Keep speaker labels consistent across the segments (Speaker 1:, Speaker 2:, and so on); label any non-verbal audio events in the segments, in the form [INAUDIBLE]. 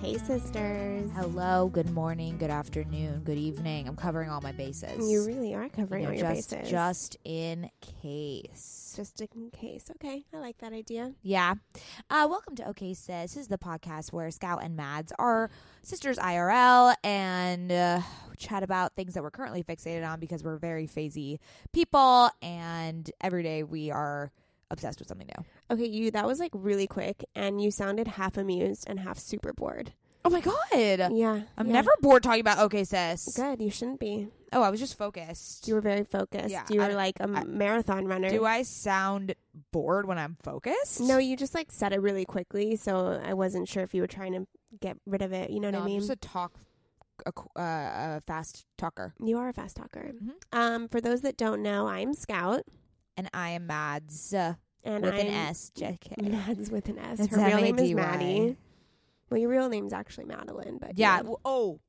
Speaker 1: Hey, sisters.
Speaker 2: Hello, good morning, good afternoon, good evening. I'm covering all my bases.
Speaker 1: You really are covering you know, all your
Speaker 2: just,
Speaker 1: bases.
Speaker 2: Just in case.
Speaker 1: Just in case. Okay, I like that idea.
Speaker 2: Yeah. Uh, welcome to OK Sis. This is the podcast where Scout and Mads are sisters IRL and uh, chat about things that we're currently fixated on because we're very phasey people and every day we are obsessed with something new.
Speaker 1: Okay, you that was like really quick and you sounded half amused and half super bored.
Speaker 2: Oh my god.
Speaker 1: Yeah.
Speaker 2: I'm
Speaker 1: yeah.
Speaker 2: never bored talking about okay sis.
Speaker 1: Good, you shouldn't be.
Speaker 2: Oh, I was just focused.
Speaker 1: You were very focused. Yeah, you were like a I, marathon runner.
Speaker 2: Do I sound bored when I'm focused?
Speaker 1: No, you just like said it really quickly, so I wasn't sure if you were trying to get rid of it. You know
Speaker 2: no,
Speaker 1: what I mean?
Speaker 2: I'm just a talk a, uh, a fast talker.
Speaker 1: You are a fast talker. Mm-hmm. Um, for those that don't know, I'm Scout,
Speaker 2: and I am Mads.
Speaker 1: And
Speaker 2: with
Speaker 1: I'm
Speaker 2: an S, JK.
Speaker 1: Mads with an S. Her real name is Maddie. Well, your real name's actually Madeline, but
Speaker 2: yeah. Oh,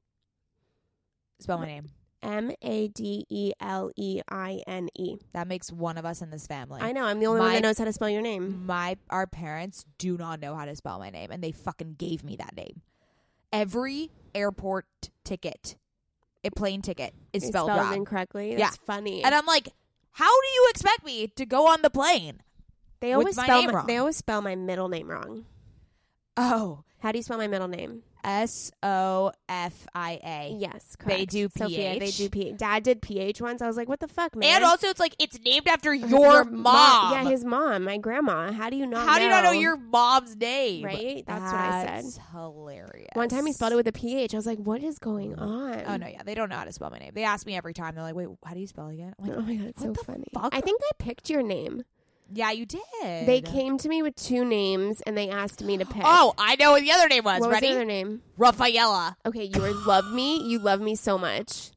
Speaker 2: spell my name.
Speaker 1: M A D E L E I N E.
Speaker 2: That makes one of us in this family.
Speaker 1: I know. I'm the only my, one that knows how to spell your name.
Speaker 2: My our parents do not know how to spell my name, and they fucking gave me that name. Every airport ticket, a plane ticket, is spelled,
Speaker 1: spelled
Speaker 2: wrong.
Speaker 1: incorrectly. That's yeah. funny.
Speaker 2: And I'm like, how do you expect me to go on the plane?
Speaker 1: They always spell my, they always spell my middle name wrong.
Speaker 2: Oh,
Speaker 1: how do you spell my middle name?
Speaker 2: S O F I A.
Speaker 1: Yes, correct.
Speaker 2: They do PH.
Speaker 1: Sophia, they do PH. Dad did PH once. I was like, what the fuck, man?
Speaker 2: And also, it's like it's named after your, your mom. mom.
Speaker 1: Yeah, his mom, my grandma. How do you not?
Speaker 2: How
Speaker 1: know?
Speaker 2: do you not know your mom's name?
Speaker 1: Right. That's,
Speaker 2: That's
Speaker 1: what I said.
Speaker 2: Hilarious.
Speaker 1: One time he spelled it with a PH. I was like, what is going on?
Speaker 2: Oh no, yeah, they don't know how to spell my name. They ask me every time. They're like, wait, how do you spell it again?
Speaker 1: Like, oh my god, it's so funny.
Speaker 2: Fuck?
Speaker 1: I think I picked your name.
Speaker 2: Yeah, you did.
Speaker 1: They came to me with two names and they asked me to pick.
Speaker 2: Oh, I know what the other name was.
Speaker 1: What
Speaker 2: Ready?
Speaker 1: was the other name?
Speaker 2: Rafaela.
Speaker 1: Okay, you are, love me. You love me so much.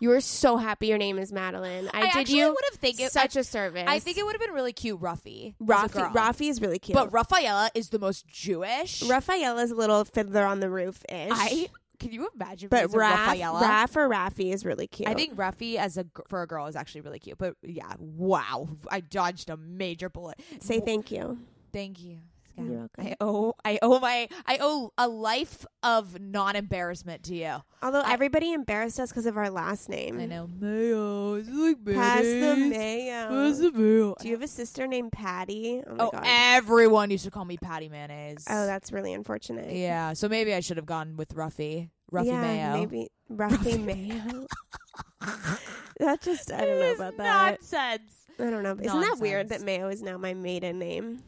Speaker 1: You are so happy your name is Madeline. I,
Speaker 2: I
Speaker 1: did you
Speaker 2: would have think it,
Speaker 1: such
Speaker 2: I,
Speaker 1: a service.
Speaker 2: I think it would have been really cute, Ruffy.
Speaker 1: Ruffy, Ruffy is really cute.
Speaker 2: But Rafaela is the most Jewish.
Speaker 1: Rafaela's a little fiddler on the roof ish.
Speaker 2: I can you imagine?
Speaker 1: But Raph,
Speaker 2: Rafaela?
Speaker 1: Raph or Raffy is really cute.
Speaker 2: I think Ruffy as a for a girl is actually really cute. But yeah, wow, I dodged a major bullet.
Speaker 1: Say thank you.
Speaker 2: Thank you.
Speaker 1: You're welcome.
Speaker 2: I owe I owe my I owe a life of non embarrassment to you.
Speaker 1: Although I, everybody embarrassed us because of our last name.
Speaker 2: I know mayo. It's like
Speaker 1: Pass the mayo.
Speaker 2: Pass the mayo.
Speaker 1: Do you have a sister named Patty?
Speaker 2: Oh, oh everyone used to call me Patty Mayonnaise.
Speaker 1: Oh, that's really unfortunate.
Speaker 2: Yeah, so maybe I should have gone with Ruffy. Ruffy
Speaker 1: yeah,
Speaker 2: Mayo.
Speaker 1: Maybe Ruffy Mayo. [LAUGHS] that just I don't know about that.
Speaker 2: Nonsense.
Speaker 1: I don't know. Isn't that weird that Mayo is now my maiden name?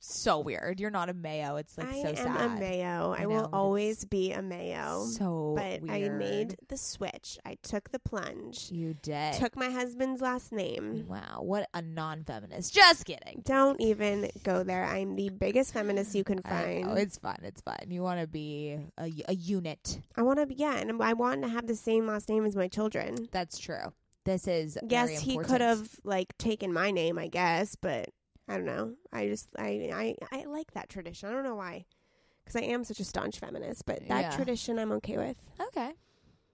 Speaker 2: So weird. You're not a mayo. It's like
Speaker 1: I
Speaker 2: so
Speaker 1: am
Speaker 2: sad.
Speaker 1: a mayo. I,
Speaker 2: I
Speaker 1: will always be a mayo.
Speaker 2: So
Speaker 1: but I made the switch. I took the plunge.
Speaker 2: You did.
Speaker 1: Took my husband's last name.
Speaker 2: wow, what a non-feminist. Just kidding.
Speaker 1: Don't even go there. I'm the biggest feminist you can find.
Speaker 2: know, it's fun. It's fun. You want to be a, a unit.
Speaker 1: I want to be, yeah, and I want to have the same last name as my children.
Speaker 2: That's true. This is
Speaker 1: Yes, he could have like taken my name, I guess, but I don't know. I just I I, I like that tradition. I don't know why, because I am such a staunch feminist. But that
Speaker 2: Yeah.
Speaker 1: tradition I'm okay with.
Speaker 2: Okay,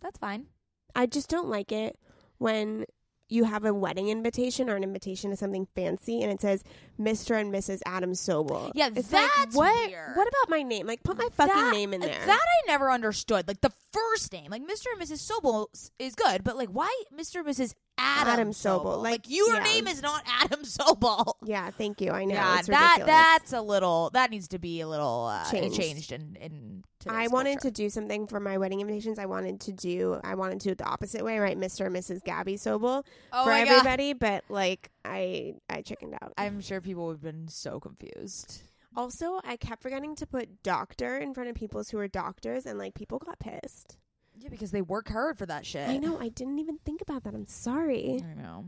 Speaker 2: that's fine.
Speaker 1: I just don't like it when you have a wedding invitation or an invitation to something fancy and it says Mr. and Mrs. Adam Sobel.
Speaker 2: Yeah,
Speaker 1: it's
Speaker 2: that's
Speaker 1: like, what?
Speaker 2: weird.
Speaker 1: What about my name? Like, put my fucking
Speaker 2: That-
Speaker 1: name in there.
Speaker 2: That I never understood. Like the first name, like Mr. and Mrs. Sobel s- is good, but like why Mr. and Mrs. Adam,
Speaker 1: Adam Sobel,
Speaker 2: Sobel?
Speaker 1: like,
Speaker 2: Like, your
Speaker 1: yeah.
Speaker 2: name is not Adam [LAUGHS] Sobel.
Speaker 1: yeah, thank you. I know.
Speaker 2: yeah, that that's a little. That needs to be a little uh,
Speaker 1: Changed.
Speaker 2: changed in in.
Speaker 1: I wanted
Speaker 2: culture.
Speaker 1: to do something for my wedding invitations. I wanted to do I wanted to do it the opposite way, right? Mr. and Mrs. Gabby Sobel
Speaker 2: oh
Speaker 1: for
Speaker 2: my God.
Speaker 1: everybody, but like I I chickened out.
Speaker 2: I'm sure people would have been so confused.
Speaker 1: also, I kept forgetting to put doctor in front of people who were doctors and like people got pissed.
Speaker 2: Yeah, because they work hard for that shit.
Speaker 1: I know, I didn't even think about that. I'm sorry.
Speaker 2: I know.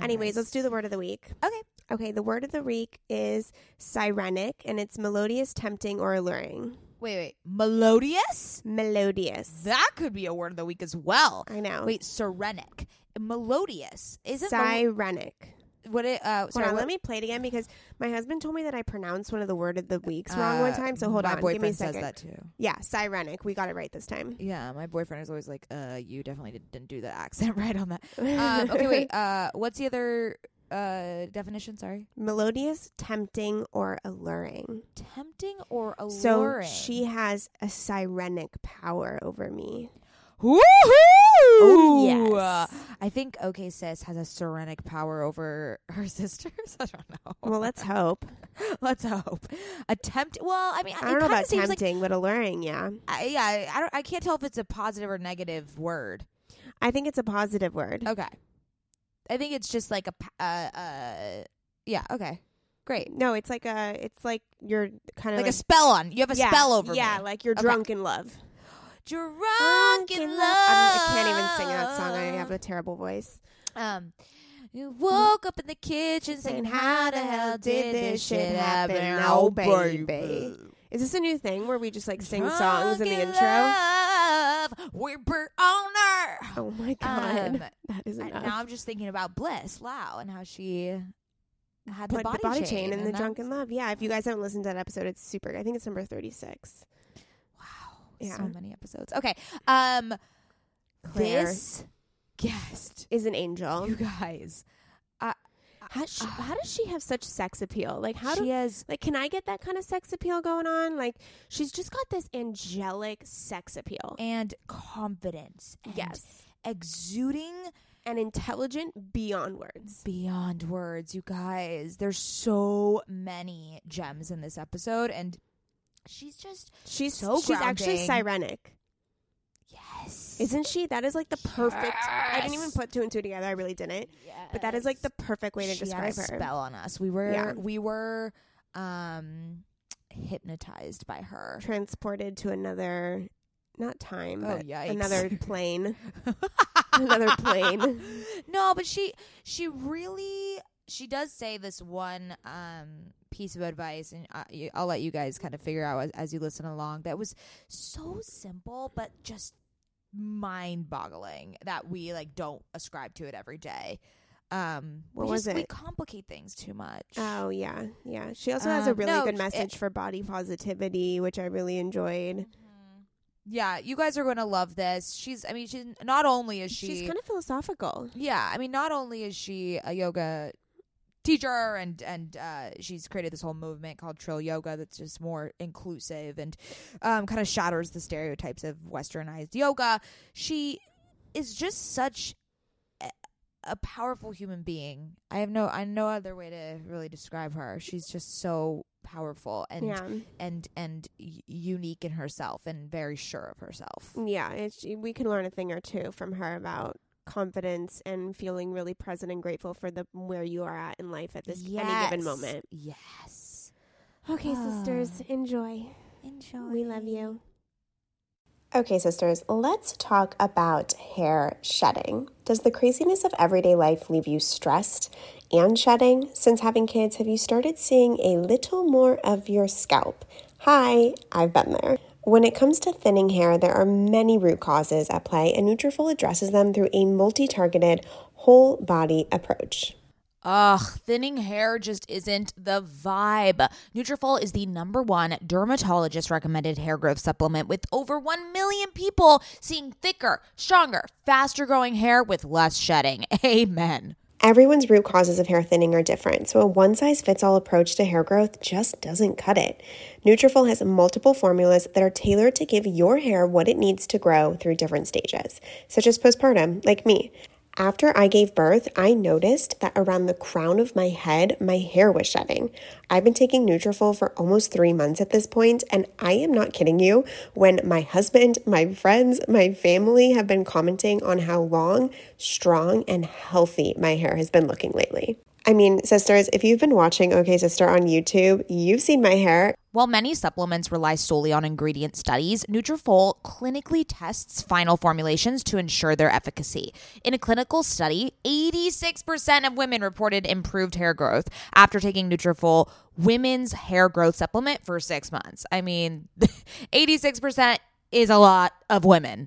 Speaker 1: Anyways, let's do the word of the week.
Speaker 2: Okay.
Speaker 1: Okay, the word of the week is sirenic and it's melodious, tempting, or alluring.
Speaker 2: Wait, wait. Melodious?
Speaker 1: Melodious.
Speaker 2: That could be a word of the week as well.
Speaker 1: I know.
Speaker 2: Wait, serenic. Melodious. Isn't mel-
Speaker 1: Sirenic.
Speaker 2: What it uh
Speaker 1: Hold
Speaker 2: sorry,
Speaker 1: on,
Speaker 2: what-
Speaker 1: let me play it again because my husband told me that I pronounced one of the word of the weeks wrong one
Speaker 2: Uh,
Speaker 1: time. So hold
Speaker 2: my
Speaker 1: on,
Speaker 2: boyfriend
Speaker 1: give me a
Speaker 2: says
Speaker 1: second.
Speaker 2: that too.
Speaker 1: Yeah, sirenic. We got it right this time.
Speaker 2: Yeah, my boyfriend is always like, "Uh, you definitely did, didn't do the accent [LAUGHS] right on that." Um, okay, wait. [LAUGHS] Uh, what's the other uh definition? Sorry,
Speaker 1: Melodious, tempting, or alluring.
Speaker 2: tempting or alluring.
Speaker 1: So she has a sirenic power over me.
Speaker 2: Woohoo!
Speaker 1: Oh, yes.
Speaker 2: I think OK Sis has a serenic power over [LAUGHS] her sisters. [LAUGHS] I don't know.
Speaker 1: Well, let's hope. [LAUGHS]
Speaker 2: let's hope. Attempt. Well, I mean,
Speaker 1: I don't know about
Speaker 2: seems like
Speaker 1: tempting, but alluring, yeah.
Speaker 2: I, yeah. I- I don't. I can't tell if it's a positive or negative word.
Speaker 1: I think it's a positive word.
Speaker 2: Okay. I think it's just like a. Uh, uh, yeah. Okay. Great.
Speaker 1: No, it's like a, it's like you're kind of
Speaker 2: Like, a spell on. You have a
Speaker 1: yeah,
Speaker 2: spell over
Speaker 1: Yeah,
Speaker 2: me.
Speaker 1: like you're
Speaker 2: Okay.
Speaker 1: drunk in love.
Speaker 2: Drunk in love.
Speaker 1: I can't even sing that song. I have a terrible voice.
Speaker 2: Um, you woke up in the kitchen saying, "How the hell did this shit happen?"
Speaker 1: Oh,
Speaker 2: Oh,
Speaker 1: baby. Is this a new thing where we just like sing songs in the
Speaker 2: Drunk
Speaker 1: intro?
Speaker 2: Love, we're burnt on her.
Speaker 1: Oh my god,
Speaker 2: Um, [LAUGHS]
Speaker 1: that is enough.
Speaker 2: now I'm just thinking about Bliss, Lau, and how she had the
Speaker 1: Put
Speaker 2: body,
Speaker 1: chain in
Speaker 2: and
Speaker 1: the drunken love. Yeah, if you guys haven't listened to that episode, it's super. I think it's number thirty-six.
Speaker 2: Wow,
Speaker 1: Yeah.
Speaker 2: so many episodes. Okay, um,
Speaker 1: Claire
Speaker 2: this guest,
Speaker 1: is an angel.
Speaker 2: you guys,
Speaker 1: How, she, how does she have such sex appeal? Like, how does
Speaker 2: she
Speaker 1: do
Speaker 2: has
Speaker 1: like can I get that kind of sex appeal going on? Like, she's just got this angelic sex appeal.
Speaker 2: and confidence. And
Speaker 1: yes,
Speaker 2: exuding
Speaker 1: and intelligent beyond words.
Speaker 2: beyond words, you guys. There's so many gems in this episode, and she's just
Speaker 1: She's
Speaker 2: So
Speaker 1: she's actually sirenic,
Speaker 2: yes,
Speaker 1: isn't she? That is like the perfect. I didn't even put two and two together. I really didn't. But that is like the perfect way to
Speaker 2: she
Speaker 1: describe her.
Speaker 2: spell on us. We were
Speaker 1: Yeah.
Speaker 2: we were um hypnotized by her.
Speaker 1: Transported to another, not time,
Speaker 2: Oh,
Speaker 1: but
Speaker 2: yikes.
Speaker 1: another [LAUGHS] plane. [LAUGHS] another plane.
Speaker 2: no, but she she really she does say this one um piece of advice, and I, I'll let you guys kind of figure out as, as you listen along. That was so simple, but just mind boggling that we like don't ascribe to it every day. Um,
Speaker 1: What
Speaker 2: we
Speaker 1: was
Speaker 2: just- We complicate things too much.
Speaker 1: Oh yeah, yeah. She also has a
Speaker 2: Um,
Speaker 1: really
Speaker 2: no,
Speaker 1: good
Speaker 2: it-
Speaker 1: message for body positivity, which I really enjoyed.
Speaker 2: Mm-hmm. Yeah, you guys are going to love this. She's, I mean, she's not only is she,
Speaker 1: She's kind of philosophical.
Speaker 2: yeah, I mean, not only is she a yoga teacher and and uh, she's created this whole movement called Trill Yoga that's just more inclusive and um, kind of shatters the stereotypes of westernized yoga. She is just such a, powerful human being. I have no, I no other way to really describe her. She's just so powerful and
Speaker 1: yeah,
Speaker 2: and and unique in herself and very sure of herself.
Speaker 1: yeah. We can learn a thing or two from her about confidence and feeling really present and grateful for the where you are at in life at this any given moment.
Speaker 2: Yes.
Speaker 1: Okay, sisters,
Speaker 2: Ah.
Speaker 1: enjoy.
Speaker 2: Enjoy.
Speaker 1: We love you. Okay, sisters, let's talk about hair shedding. Does the craziness of everyday life leave you stressed and shedding? Since having kids, have you started seeing a little more of your scalp? Hi, I've been there. When it comes to thinning hair, there are many root causes at play, and Nutrafol addresses them through a multi-targeted, whole body approach.
Speaker 2: Ugh, thinning hair just isn't the vibe. Nutrafol is the number one dermatologist recommended hair growth supplement with over 1 million people seeing thicker, stronger, faster growing hair with less shedding. [LAUGHS] Amen.
Speaker 1: Everyone's root causes of hair thinning are different, so a one-size-fits-all approach to hair growth just doesn't cut it. Nutrafol has multiple formulas that are tailored to give your hair what it needs to grow through different stages, such as postpartum, like me. After I gave birth, I noticed that around the crown of my head, my hair was shedding. I've been taking Nutrafol for almost three months at this point, and I am not kidding you when my husband, my friends, my family have been commenting on how long, strong, and healthy my hair has been looking lately. I mean, sisters, if you've been watching OK Sister on YouTube, you've seen my hair.
Speaker 2: While many supplements rely solely on ingredient studies, Nutrafol clinically tests final formulations to ensure their efficacy. In a clinical study, 86% of women reported improved hair growth after taking Nutrafol women's hair growth supplement for 6 months. I mean, [LAUGHS] 86% is a lot of women.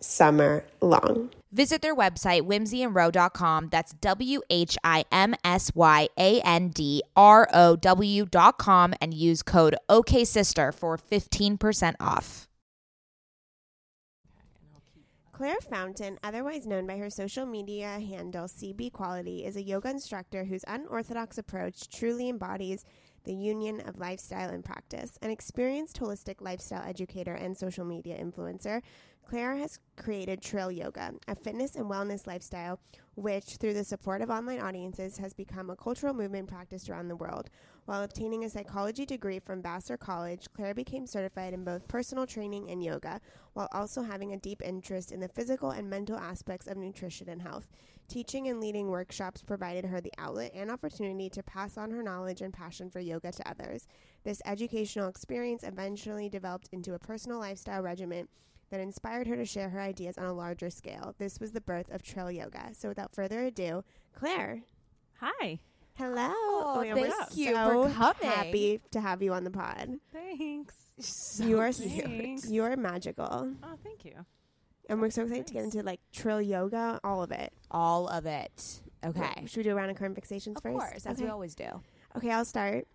Speaker 1: summer long.
Speaker 2: Visit their website, whimsyandrow.com. That's W H I M S Y A N D R O W.com and use code OKSister for 15% off.
Speaker 1: Claire Fountain, otherwise known by her social media handle CB Quality, is a yoga instructor whose unorthodox approach truly embodies the union of lifestyle and practice. An experienced holistic lifestyle educator and social media influencer, Claire has created Trill Yoga, a fitness and wellness lifestyle which, through the support of online audiences, has become a cultural movement practiced around the world. While obtaining a psychology degree from Vassar College, Claire became certified in both personal training and yoga, while also having a deep interest in the physical and mental aspects of nutrition and health. Teaching and leading workshops provided her the outlet and opportunity to pass on her knowledge and passion for yoga to others. This educational experience eventually developed into a personal lifestyle regimen that inspired her to share her ideas on a larger scale. This was the birth of Trill Yoga. So without further ado, Claire.
Speaker 3: Hi.
Speaker 1: Hello.
Speaker 2: Oh,
Speaker 1: we're
Speaker 2: thank
Speaker 1: so
Speaker 2: you for coming.
Speaker 1: Happy to have you on the pod.
Speaker 3: Thanks.
Speaker 1: you are
Speaker 3: cute.
Speaker 1: you are magical,
Speaker 3: Oh, thank you.
Speaker 1: and we're so excited to get into like Trill Yoga, all of it.
Speaker 2: All of it. Okay.
Speaker 1: Should we do a round of current fixations
Speaker 2: Of
Speaker 1: first?
Speaker 2: course, as
Speaker 1: okay.
Speaker 2: we always do.
Speaker 1: Okay, I'll start.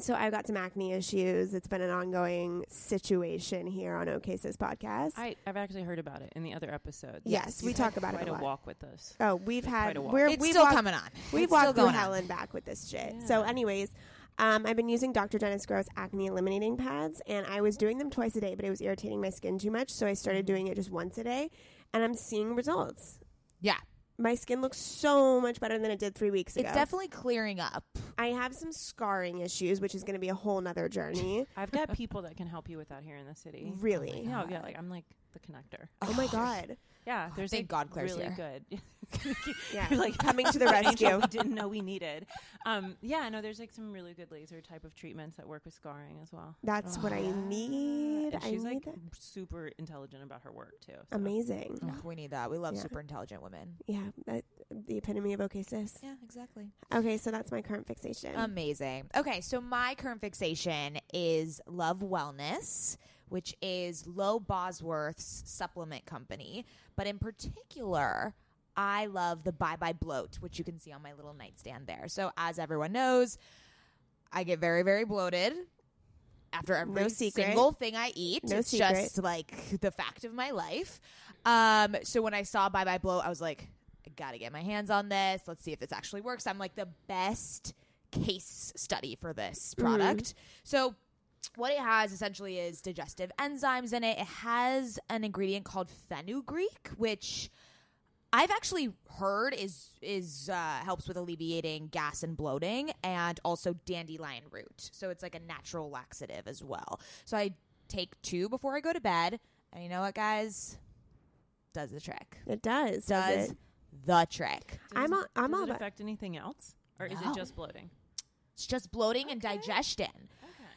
Speaker 1: So I've got some acne issues. It's been an ongoing situation here on OK Sis podcast.
Speaker 3: I, I've actually heard about it in the other episodes.
Speaker 1: Yes, we talk
Speaker 3: had
Speaker 1: about it
Speaker 3: quite
Speaker 1: a
Speaker 3: a
Speaker 1: lot.
Speaker 3: walk with us.
Speaker 1: oh, we've had
Speaker 3: quite a walk.
Speaker 1: we're
Speaker 2: It's
Speaker 1: we've
Speaker 2: still
Speaker 1: walked,
Speaker 2: coming on.
Speaker 1: we've
Speaker 2: It's
Speaker 1: walked through hell
Speaker 2: on.
Speaker 1: and back with this shit. So, anyways, um, I've been using Dr. Dennis Gross acne eliminating pads, and I was doing them twice a day, but it was irritating my skin too much, so I started
Speaker 2: Mm-hmm.
Speaker 1: doing it just once a day, and I'm seeing results.
Speaker 2: Yeah.
Speaker 1: My skin looks so much better than it did three weeks ago.
Speaker 2: It's definitely clearing up.
Speaker 1: I have some scarring issues, which is going to be a whole nother journey. [LAUGHS]
Speaker 3: I've got people that can help you with that here in the city.
Speaker 1: Really?
Speaker 3: Oh, yeah, yeah. Like I'm like the connector.
Speaker 1: Oh my god!
Speaker 3: Yeah, there's
Speaker 2: thank
Speaker 3: like
Speaker 2: God Claire's
Speaker 3: really
Speaker 2: here.
Speaker 3: good. [LAUGHS]
Speaker 1: Yeah,
Speaker 3: You're like [LAUGHS]
Speaker 1: coming to the rescue.
Speaker 3: we didn't know we needed. Um, yeah, no, there's like some really good laser type of treatments that work with scarring as well.
Speaker 1: That's what I need.
Speaker 3: And
Speaker 1: I
Speaker 3: she's
Speaker 1: need
Speaker 3: like
Speaker 1: that.
Speaker 3: super intelligent about her work too. so.
Speaker 1: Amazing.
Speaker 2: Ugh, we need that. We love
Speaker 1: Yeah.
Speaker 2: super intelligent women.
Speaker 1: Yeah, that, the epitome of okay sis.
Speaker 2: Yeah, exactly.
Speaker 1: Okay, so that's my current fixation.
Speaker 2: Amazing. Okay, so my current fixation is Love Wellness, which is Lo Bosworth's supplement company. But in particular, I love the Bye Bye Bloat, which you can see on my little nightstand there. So, as everyone knows, I get very, very bloated after every
Speaker 1: No
Speaker 2: single thing I eat.
Speaker 1: No
Speaker 2: it's
Speaker 1: secret.
Speaker 2: just like the fact of my life. Um, so when I saw Bye Bye Bloat, I was like, I gotta get my hands on this. Let's see if this actually works. I'm like the best case study for this product. So what it has essentially is digestive enzymes in it. It has an ingredient called fenugreek, which I've actually heard is is uh, helps with alleviating gas and bloating, and also dandelion root. So it's like a natural laxative as well. So I take two before I go to bed, and you know what, guys, does the trick.
Speaker 1: it does. Does,
Speaker 2: Does
Speaker 1: it?
Speaker 2: the trick.
Speaker 3: Does
Speaker 1: I'm
Speaker 3: it-
Speaker 1: all- I'm
Speaker 3: does
Speaker 1: all
Speaker 3: it affect anything else, or is it just bloating?
Speaker 2: It's just bloating and digestion.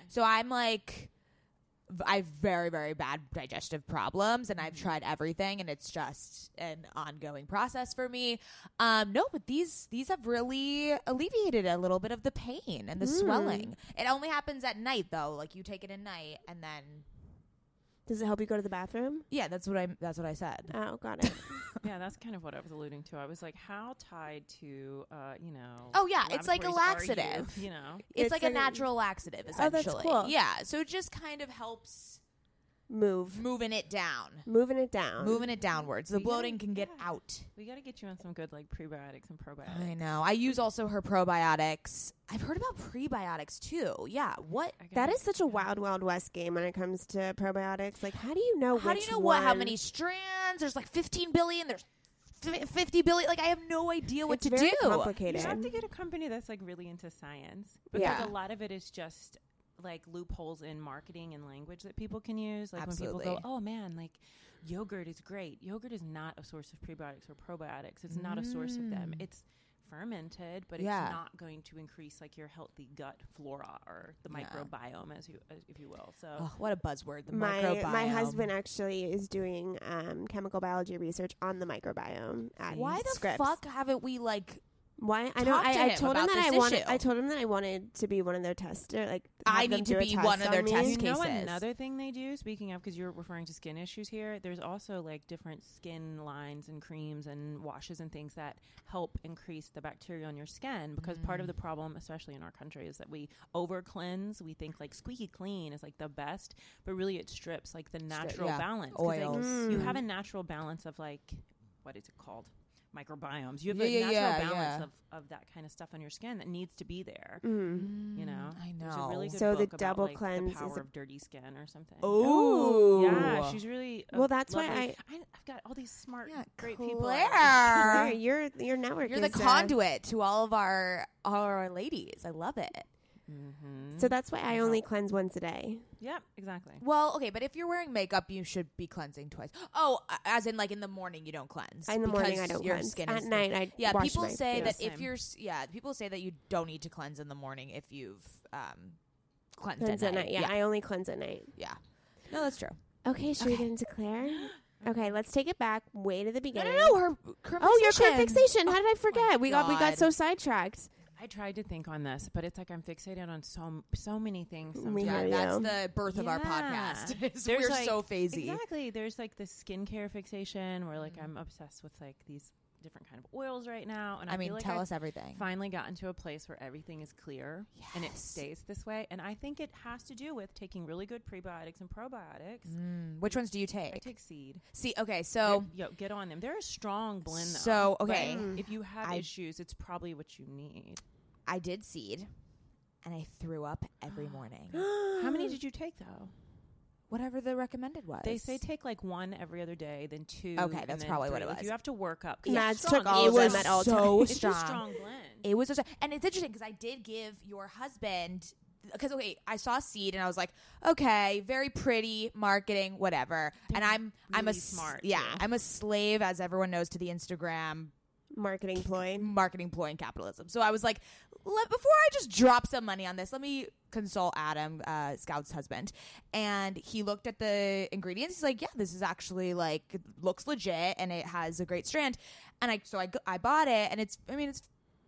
Speaker 2: So I'm like, I have very, very bad digestive problems, and I've tried everything, and it's just an ongoing process for me. Um, no, but these these have really alleviated a little bit of the pain and the
Speaker 1: Mm.
Speaker 2: swelling. It only happens at night, though. Like you take it at night, and then
Speaker 1: Does it help you go to the bathroom?
Speaker 2: yeah, that's what I that's what I said.
Speaker 1: Oh, got it. [LAUGHS]
Speaker 3: Yeah, that's kind of what I was alluding to. I was like, how tied to, uh, you know?
Speaker 2: Oh, yeah, it's like a
Speaker 3: laboratories are you?
Speaker 2: laxative.
Speaker 3: You, know,
Speaker 2: It's,
Speaker 1: It's
Speaker 2: like a
Speaker 1: like a-
Speaker 2: natural laxative,
Speaker 1: Oh, that's
Speaker 2: essentially.
Speaker 1: cool.
Speaker 2: Yeah, so it just kind of helps
Speaker 1: move,
Speaker 2: moving it down,
Speaker 1: moving it down.
Speaker 2: moving it downwards. The
Speaker 3: We gotta-
Speaker 2: bloating can get
Speaker 3: yeah.
Speaker 2: out.
Speaker 3: We got to get you on some good like prebiotics and probiotics.
Speaker 2: I know. I use also her probiotics. I've heard about prebiotics too. Yeah. What?
Speaker 3: I
Speaker 1: That
Speaker 3: gotta-
Speaker 1: is such a wild, wild west game when it comes to probiotics. Like, how do you know?
Speaker 2: How do
Speaker 1: which
Speaker 2: you know what? How
Speaker 1: one-
Speaker 2: many strands? There's like 15 billion. There's fi- 50 billion. Like I have no idea what
Speaker 1: It's
Speaker 2: to
Speaker 1: very
Speaker 2: do.
Speaker 1: complicated.
Speaker 3: You have to get a company that's like really into science because
Speaker 1: Yeah.
Speaker 3: a lot of it is just like loopholes in marketing and language that people can use. Like when people go, "Oh man, like yogurt is great." Yogurt is not a source of prebiotics or probiotics. It's not a source of them.
Speaker 2: Mm.
Speaker 3: It's fermented, but
Speaker 2: Yeah.
Speaker 3: it's not going to increase like your healthy gut flora or the
Speaker 2: Yeah.
Speaker 3: microbiome, as you, as, if you will. So
Speaker 2: Oh, what a buzzword. The
Speaker 1: my
Speaker 2: microbiome.
Speaker 1: my husband actually is doing um, chemical biology research on the microbiome at
Speaker 2: Why the
Speaker 1: Scripps.
Speaker 2: fuck haven't we like?
Speaker 1: Why I know
Speaker 2: Talk to
Speaker 1: I, I
Speaker 2: him
Speaker 1: told him
Speaker 2: about
Speaker 1: that I wanted
Speaker 2: issue.
Speaker 1: I told him that I wanted to be one of their tester like
Speaker 2: I
Speaker 1: them
Speaker 2: need to
Speaker 1: do a
Speaker 2: be
Speaker 1: test
Speaker 2: one of their
Speaker 1: on me.
Speaker 2: test
Speaker 3: you know
Speaker 2: cases.
Speaker 3: another thing they do speaking of because you're referring to skin issues here there's also like different skin lines and creams and washes and things that help increase the bacteria on your skin because part of
Speaker 2: Mm.
Speaker 3: the problem especially in our country is that we over cleanse we think like squeaky clean is like the best but really it strips like the natural
Speaker 2: yeah,
Speaker 3: balance 'Cause, like,
Speaker 2: oils.
Speaker 3: you
Speaker 1: Mm.
Speaker 3: have a natural balance of like what is it called microbiomes you have
Speaker 2: Yeah,
Speaker 3: a
Speaker 2: yeah,
Speaker 3: natural
Speaker 2: yeah,
Speaker 3: balance
Speaker 2: yeah.
Speaker 3: of, of that kind of stuff on your skin that needs to be there
Speaker 1: Mm.
Speaker 3: you know
Speaker 2: I know.
Speaker 3: a really good
Speaker 1: So the
Speaker 3: book about,
Speaker 1: double
Speaker 3: like,
Speaker 1: cleanse
Speaker 3: the
Speaker 1: is a-
Speaker 3: of dirty skin or something
Speaker 2: Oh,
Speaker 3: yeah she's really
Speaker 1: Well, that's why
Speaker 3: lovely-
Speaker 1: I-
Speaker 3: I've got all these smart
Speaker 2: Yeah,
Speaker 3: great
Speaker 2: Claire.
Speaker 3: people
Speaker 1: Claire, your your network
Speaker 2: You're the
Speaker 1: is, uh,
Speaker 2: conduit to all of our all our ladies. I love it.
Speaker 3: Mm-hmm.
Speaker 1: so that's why I only cleanse once a day.
Speaker 3: yep exactly
Speaker 2: Well, okay, but if you're wearing makeup, you should be cleansing twice. Oh, as in like in the morning you don't cleanse.
Speaker 1: In the morning I don't
Speaker 2: your
Speaker 1: cleanse.
Speaker 2: Skin
Speaker 1: At
Speaker 2: is
Speaker 1: night I
Speaker 2: Yeah,
Speaker 1: wash
Speaker 2: people
Speaker 1: my
Speaker 2: say
Speaker 1: face.
Speaker 2: that if you're yeah, people say that you don't need to cleanse in the morning if you've um cleansed
Speaker 1: cleanse
Speaker 2: at
Speaker 1: at night. Yeah, I only cleanse at night.
Speaker 2: yeah. No, that's true.
Speaker 1: Okay, should we get into Claire? [GASPS] Okay, let's take it back way to the beginning.
Speaker 2: no, no. Her current
Speaker 1: Oh, your current
Speaker 2: fixation.
Speaker 1: fixation. How did I forget? we got we got so sidetracked.
Speaker 3: I tried to think on this but it's like I'm fixated on so so many things sometimes.
Speaker 2: Yeah,
Speaker 1: hear
Speaker 2: that's
Speaker 1: you.
Speaker 2: the birth of our
Speaker 3: Yeah.
Speaker 2: podcast. [LAUGHS] is
Speaker 3: There's
Speaker 2: We're
Speaker 3: like-
Speaker 2: so phasey.
Speaker 3: Exactly. There's like this skincare fixation where like
Speaker 2: Mhm.
Speaker 3: I'm obsessed with like these different kind of oils right now, and I,
Speaker 2: I mean,
Speaker 3: like
Speaker 2: tell
Speaker 3: I've
Speaker 2: us everything.
Speaker 3: finally gotten to a place where everything is clear and it stays this way. And I think it has to do with taking really good prebiotics and probiotics.
Speaker 2: Mm, which ones do you take?
Speaker 3: I
Speaker 2: take?
Speaker 3: seed.
Speaker 2: See, okay, so
Speaker 3: Yo, yo, get on them. They're a strong blend, though.
Speaker 2: So, okay.
Speaker 3: if you have
Speaker 2: I-
Speaker 3: issues, it's probably what you need.
Speaker 2: I did seed, and I threw up every morning. [GASPS]
Speaker 3: How many did you take though?
Speaker 2: Whatever the recommended was.
Speaker 3: They say take like one every other day, then two.
Speaker 2: Okay,
Speaker 3: and
Speaker 2: that's
Speaker 3: then
Speaker 2: probably what
Speaker 3: three.
Speaker 2: it
Speaker 3: Like,
Speaker 2: was.
Speaker 3: you have to work up. 'cause
Speaker 1: Mads
Speaker 3: it's strong.
Speaker 1: took all
Speaker 2: it
Speaker 1: of them
Speaker 2: was
Speaker 1: at all
Speaker 2: so
Speaker 1: times.
Speaker 3: It's a
Speaker 2: strong.
Speaker 3: strong blend.
Speaker 2: It was so, strong. and it's interesting because I did give your husband because okay, I saw seed and I was like, okay, very pretty marketing, whatever. and I'm I'm a
Speaker 3: smart,
Speaker 2: yeah,
Speaker 3: too.
Speaker 2: I'm a slave as everyone knows to the Instagram
Speaker 1: Marketing ploy.
Speaker 2: marketing ploy and capitalism. So I was like, let, before I just drop some money on this, let me consult Adam, uh, Scout's husband, and he looked at the ingredients. He's like, yeah, this is actually like looks legit and it has a great strand. And I so i, I bought it and it's I mean it's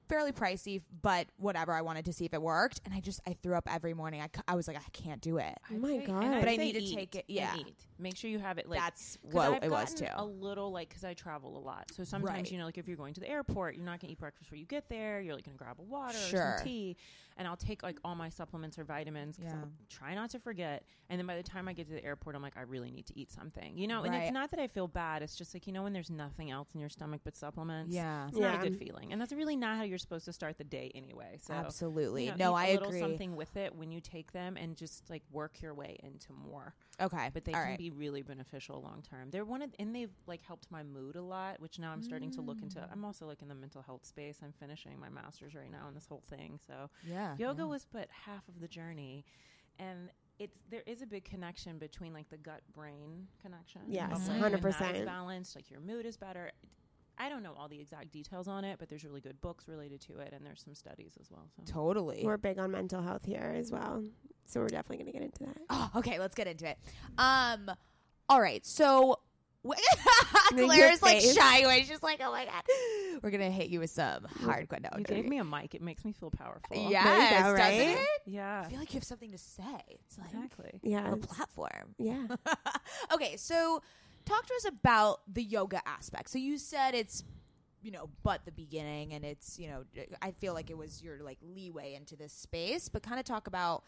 Speaker 2: fairly pricey, but whatever. I wanted to see if it worked, and I just I threw up every morning. I, I was like, I can't do it.
Speaker 1: Oh my God.
Speaker 3: and I'd
Speaker 2: But I
Speaker 3: say
Speaker 2: need to
Speaker 3: eat
Speaker 2: take it-
Speaker 3: and
Speaker 2: yeah.
Speaker 3: Eat. Make sure you have it like
Speaker 2: That's
Speaker 3: 'cause
Speaker 2: what
Speaker 3: I've
Speaker 2: it was too.
Speaker 3: A little like because I travel a lot, so sometimes
Speaker 2: Right.
Speaker 3: you know, like if you're going to the airport, you're not gonna eat breakfast before you get there. You're like gonna grab a water or some tea, and I'll take like all my supplements or vitamins. 'cause
Speaker 2: Yeah.
Speaker 3: I'll try not to forget, and then by the time I get to the airport, I'm like, I really need to eat something, you know. And it's not that I feel bad; it's just like you know when there's nothing else in your stomach but supplements.
Speaker 2: Yeah,
Speaker 3: It's not
Speaker 1: Yeah.
Speaker 3: a good feeling, and that's really not how you're supposed to start the day anyway. So
Speaker 2: absolutely.
Speaker 3: you know,
Speaker 2: no,
Speaker 3: eat
Speaker 2: I
Speaker 3: a little
Speaker 2: agree.
Speaker 3: something with it when you take them, and just like work your way into more
Speaker 2: Okay,
Speaker 3: but they
Speaker 2: all
Speaker 3: can
Speaker 2: right.
Speaker 3: be really beneficial long term. They're one of, and they've like helped my mood a lot, which now I'm starting to look into.
Speaker 2: Mm.
Speaker 3: I'm also like in the mental health space. I'm finishing my master's right now in this whole thing. So
Speaker 2: yeah,
Speaker 3: yoga
Speaker 2: yeah.
Speaker 3: was but half of the journey, and it's there is a big connection between like the gut brain connection.
Speaker 1: Yes,
Speaker 3: of,
Speaker 2: Mhm.
Speaker 3: like, when that is
Speaker 1: 100%.
Speaker 3: balanced. Like your mood is better. I don't know all the exact details on it, but there's really good books related to it, and there's some studies as well. So
Speaker 2: totally.
Speaker 1: We're big on mental health here as well, so we're definitely going to get into that.
Speaker 2: Oh, okay, let's get into it. Um, all right, so [LAUGHS]
Speaker 1: Your
Speaker 2: Claire's like shy away. She's just like, "Oh my god, we're gonna hit you with some hard No,
Speaker 3: you gave me a mic. It makes me feel powerful.
Speaker 2: yes,
Speaker 1: go,
Speaker 2: doesn't
Speaker 1: right?
Speaker 2: it?
Speaker 3: yeah,
Speaker 2: I feel like you have something to say. It's like
Speaker 3: exactly.
Speaker 1: Yeah,
Speaker 2: a platform.
Speaker 1: yeah. [LAUGHS]
Speaker 2: okay, so talk to us about the yoga aspect. So you said it's you know, but the beginning and it's, you know, I feel like it was your like leeway into this space, but kind of talk about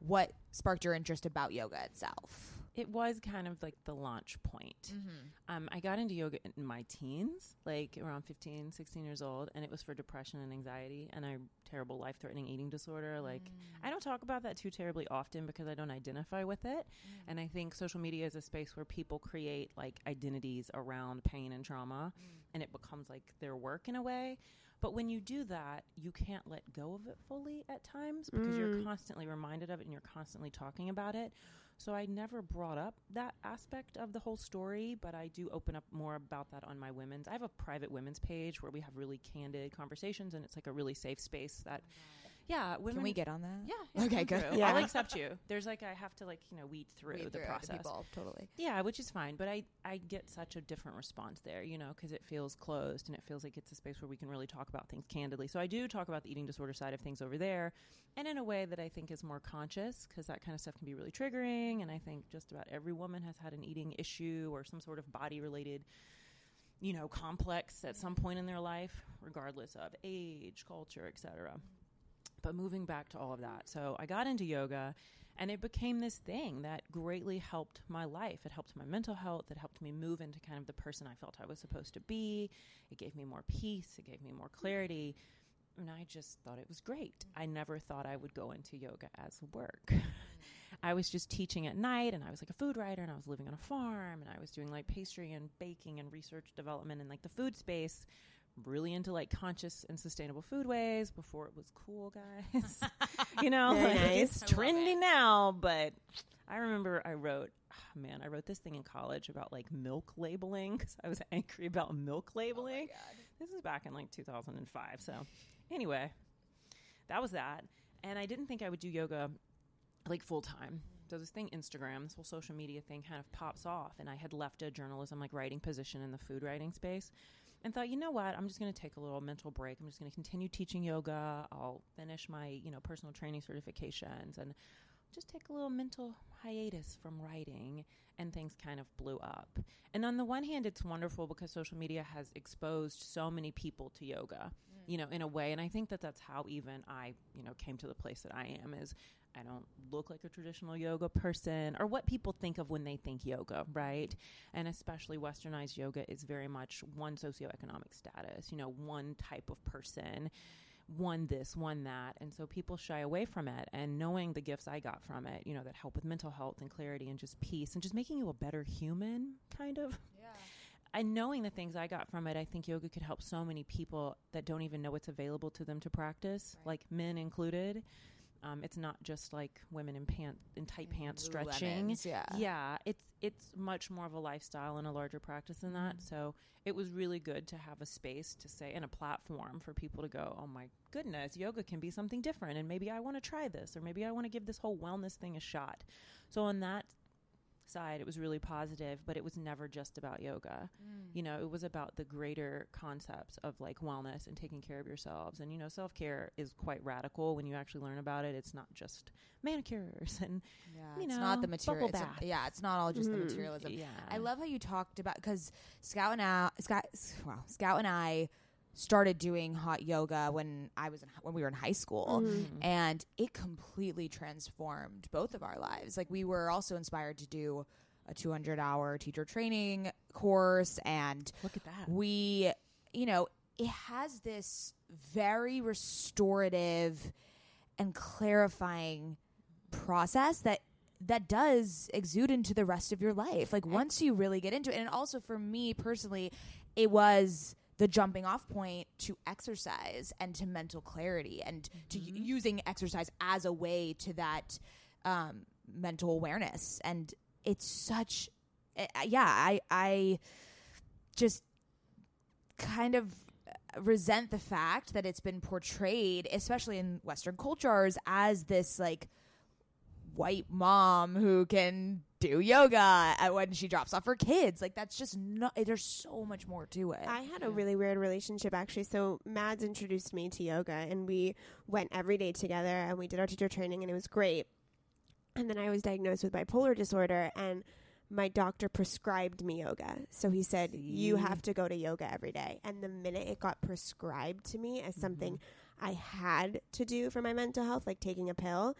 Speaker 2: what sparked your interest about yoga itself.
Speaker 3: It was kind of like the launch point. Mm-hmm. Um, I got into yoga in my teens, like around 15, 16 years old, and it was for depression and anxiety and a terrible life threatening eating disorder. Like, mm. I don't talk about that too terribly often because I don't identify with it. Mm. And I think social media is a space where people create like identities around pain and trauma, mm. and it becomes like their work in a way. But when you do that, you can't let go of it fully at times because you're mm. constantly reminded of it and you're constantly talking about it. So I never brought up that aspect of the whole story, but I do open up more about that on my women's. I have a private women's page where we have really candid conversations and it's like a really safe space that oh yeah, women
Speaker 2: Can we get on that?
Speaker 3: yeah, yeah,
Speaker 2: Okay, good.
Speaker 1: Yeah.
Speaker 3: I'll accept you. [LAUGHS] There's like I have to like you know weed through
Speaker 2: Read
Speaker 3: the
Speaker 2: through
Speaker 3: process.
Speaker 2: people, totally.
Speaker 3: Yeah, which is fine, but I I get such a different response there, you know, because it feels closed and it feels like it's a space where we can really talk about things candidly. So I do talk about the eating disorder side of things over there, and in a way that I think is more conscious, because that kind of stuff can be really triggering. And I think just about every woman has had an eating issue or some sort of body related. You know, complex at some point in their life, regardless of age, culture, etc but moving back to all of that. So I got into yoga and it became this thing that greatly helped my life. It helped my mental health. It helped me move into kind of the person I felt I was supposed to be. It gave me more peace. It gave me more clarity. And I just thought it was great. I never thought I would go into yoga as work. [LAUGHS] I was just teaching at night and I was like a food writer and I was living on a farm and I was doing like pastry and baking and research development in like the food space really into like conscious and sustainable food ways before it was cool, guys. [LAUGHS] you know, like,
Speaker 1: nice.
Speaker 3: it's trendy now, but I remember I wrote, ah, man, I wrote this thing in college about like milk labeling because I was [LAUGHS] angry about milk labeling. this is back in like 2005. So, anyway, that was that. And I didn't think I would do yoga like full time. So this thing, Instagram, this whole social media thing, kind of pops off, and I had left a journalism like writing position in the food writing space, and thought, you know what, I'm just going to take a little mental break. I'm just going to continue teaching yoga. I'll finish my you know personal training certifications and just take a little mental hiatus from writing and things kind of blew up. And on the one hand it's wonderful because social media has exposed so many people to yoga, mm. you know, in a way and I think that that's how even I, you know, came to the place that I am is I don't look like a traditional yoga person or what people think of when they think yoga, right? And especially westernized yoga is very much one socioeconomic status, you know, one type of person one this, one that. And so people shy away from it. And knowing the gifts I got from it, you know, that help with mental health and clarity and just peace and just making you a better human, kind of.
Speaker 2: Yeah.
Speaker 3: And knowing the things I got from it, I think yoga could help so many people that don't even know what's available to them to practice,
Speaker 2: Right.
Speaker 3: like men included. Um, it's not just like women in pant in tight pants stretching.
Speaker 2: Lemons, yeah.
Speaker 3: yeah, it's it's much more of a lifestyle and a larger practice than that. So it was really good to have a space to say and a platform for people to go, oh my goodness, yoga can be something different, and maybe I want to try this, or maybe I want to give this whole wellness thing a shot. So on that side, it was really positive, but it was never just about yoga. You know, it was about the greater concepts of like wellness and taking care of yourselves. And, you know, self care is quite radical when you actually learn about it. It's not just manicures [LAUGHS] and,
Speaker 2: Yeah,
Speaker 3: you
Speaker 2: it's not the material. it's a- yeah, it's not all just the
Speaker 1: Mhm.
Speaker 2: materialism.
Speaker 3: yeah.
Speaker 2: I love how you talked about because Scout and I, Scout, wow, Scout and I started doing hot yoga when I was in, when we were in high school,
Speaker 3: Mm-hmm.
Speaker 2: and it completely transformed both of our lives. Like we were also inspired to do a 200 hour teacher training course, and
Speaker 3: Look at that.
Speaker 2: we, you know, it has this very restorative and clarifying process that that does exude into the rest of your life. Like once you really get into it, and also for me personally, it was the jumping off point to exercise and to mental clarity and to
Speaker 3: Mm-hmm.
Speaker 2: u- using exercise as a way to that um, mental awareness. And it's such, uh, yeah, I I just kind of resent the fact that it's been portrayed, especially in Western cultures, as this like white mom who can do yoga when she drops off her kids. Like that's just not. There's so much more to it.
Speaker 1: I had a really weird relationship actually. So Mads introduced me to yoga and we went every day together and we did our teacher training and it was great. And then I was diagnosed with bipolar disorder and my doctor prescribed me yoga. So he said, You have to go to yoga every day. And the minute it got prescribed to me as mm-hmm. something I had to do for my mental health, like taking a pill,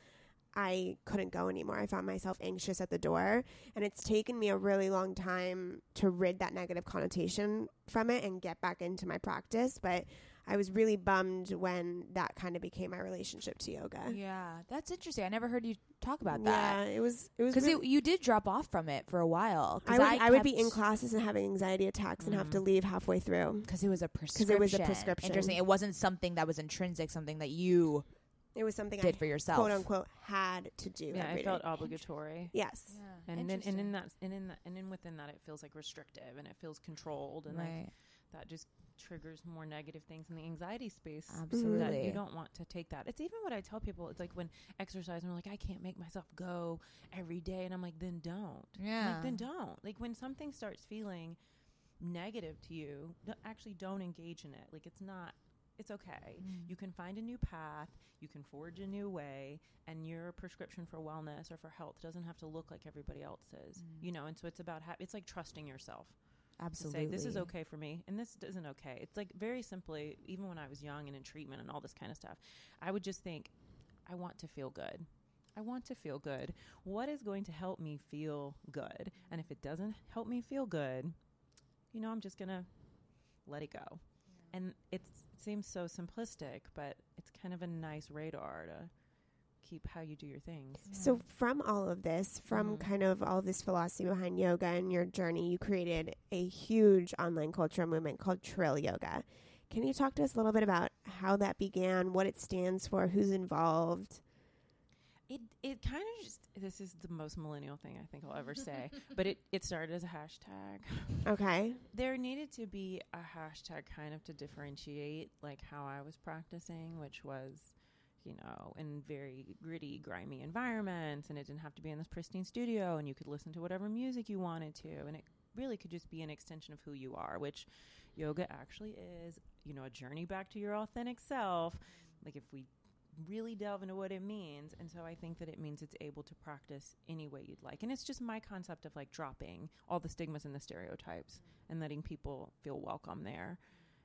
Speaker 1: I couldn't go anymore. I found myself anxious at the door. And it's taken me a really long time to rid that negative connotation from it and get back into my practice. But I was really bummed when that kind of became my relationship to yoga.
Speaker 2: Yeah, that's interesting. I never heard you talk about that.
Speaker 1: Yeah, it was it was
Speaker 2: Because
Speaker 1: really-
Speaker 2: you did drop off from it for a while.
Speaker 1: I would, I, would be in classes and having anxiety attacks and have
Speaker 2: Mm.
Speaker 1: to leave halfway through.
Speaker 2: because it was a prescription.
Speaker 1: it was a prescription.
Speaker 2: Interesting. It wasn't something that was intrinsic. Something that you
Speaker 1: It was something I
Speaker 2: did
Speaker 1: I
Speaker 2: for yourself.
Speaker 1: quote unquote had to do.
Speaker 3: Yeah,
Speaker 1: every
Speaker 3: I felt
Speaker 1: day.
Speaker 3: obligatory.
Speaker 1: Yes.
Speaker 3: And then, and in that, and in that, and then within that, it feels like restrictive and it feels controlled, and like that just triggers more negative things in the anxiety space. That
Speaker 2: Absolutely.
Speaker 3: you don't want to take that. It's even what I tell people. It's like when exercise, and they're like, I can't make myself go every day, and I'm like, then don't.
Speaker 2: Yeah.
Speaker 3: Like, then don't. Like when something starts feeling negative to you, no- actually don't engage in it. Like it's not. It's okay.
Speaker 2: Mm.
Speaker 3: You can find a new path. You can forge a new way, and your prescription for wellness or for health doesn't have to look like everybody else's. You know, and so it's about ha- it's like trusting yourself to
Speaker 2: Absolutely.
Speaker 3: say this is okay for me and this isn't okay. It's like very simply, even when I was young and in treatment and all this kind of stuff, I would just think, I want to feel good. I want to feel good. What is going to help me feel good? And if it doesn't help me feel good, you know, I'm just gonna let it go. And it's, it seems so simplistic, but it's kind of a nice radar to keep how you do your things.
Speaker 1: So from all of this, from
Speaker 3: Mhm.
Speaker 1: kind of all this philosophy behind yoga and your journey, you created a huge online cultural movement called Trill Yoga. Can you talk to us a little bit about how that began, what it stands for, who's involved?
Speaker 3: It it kind of just this is the most millennial thing I think I'll ever say, [LAUGHS] but it it started as a hashtag. [LAUGHS]
Speaker 1: Okay.
Speaker 3: There needed to be a hashtag kind of to differentiate like how I was practicing, which was you know, in very gritty, grimy environments, and it didn't have to be in this pristine studio, and you could listen to whatever music you wanted to, and it really could just be an extension of who you are, which yoga actually is, you know, a journey back to your authentic self. Like if we really delve into what it means, and so I think that it means it's able to practice any way you'd like, and it's just my concept of like dropping all the stigmas and the stereotypes and letting people feel welcome there.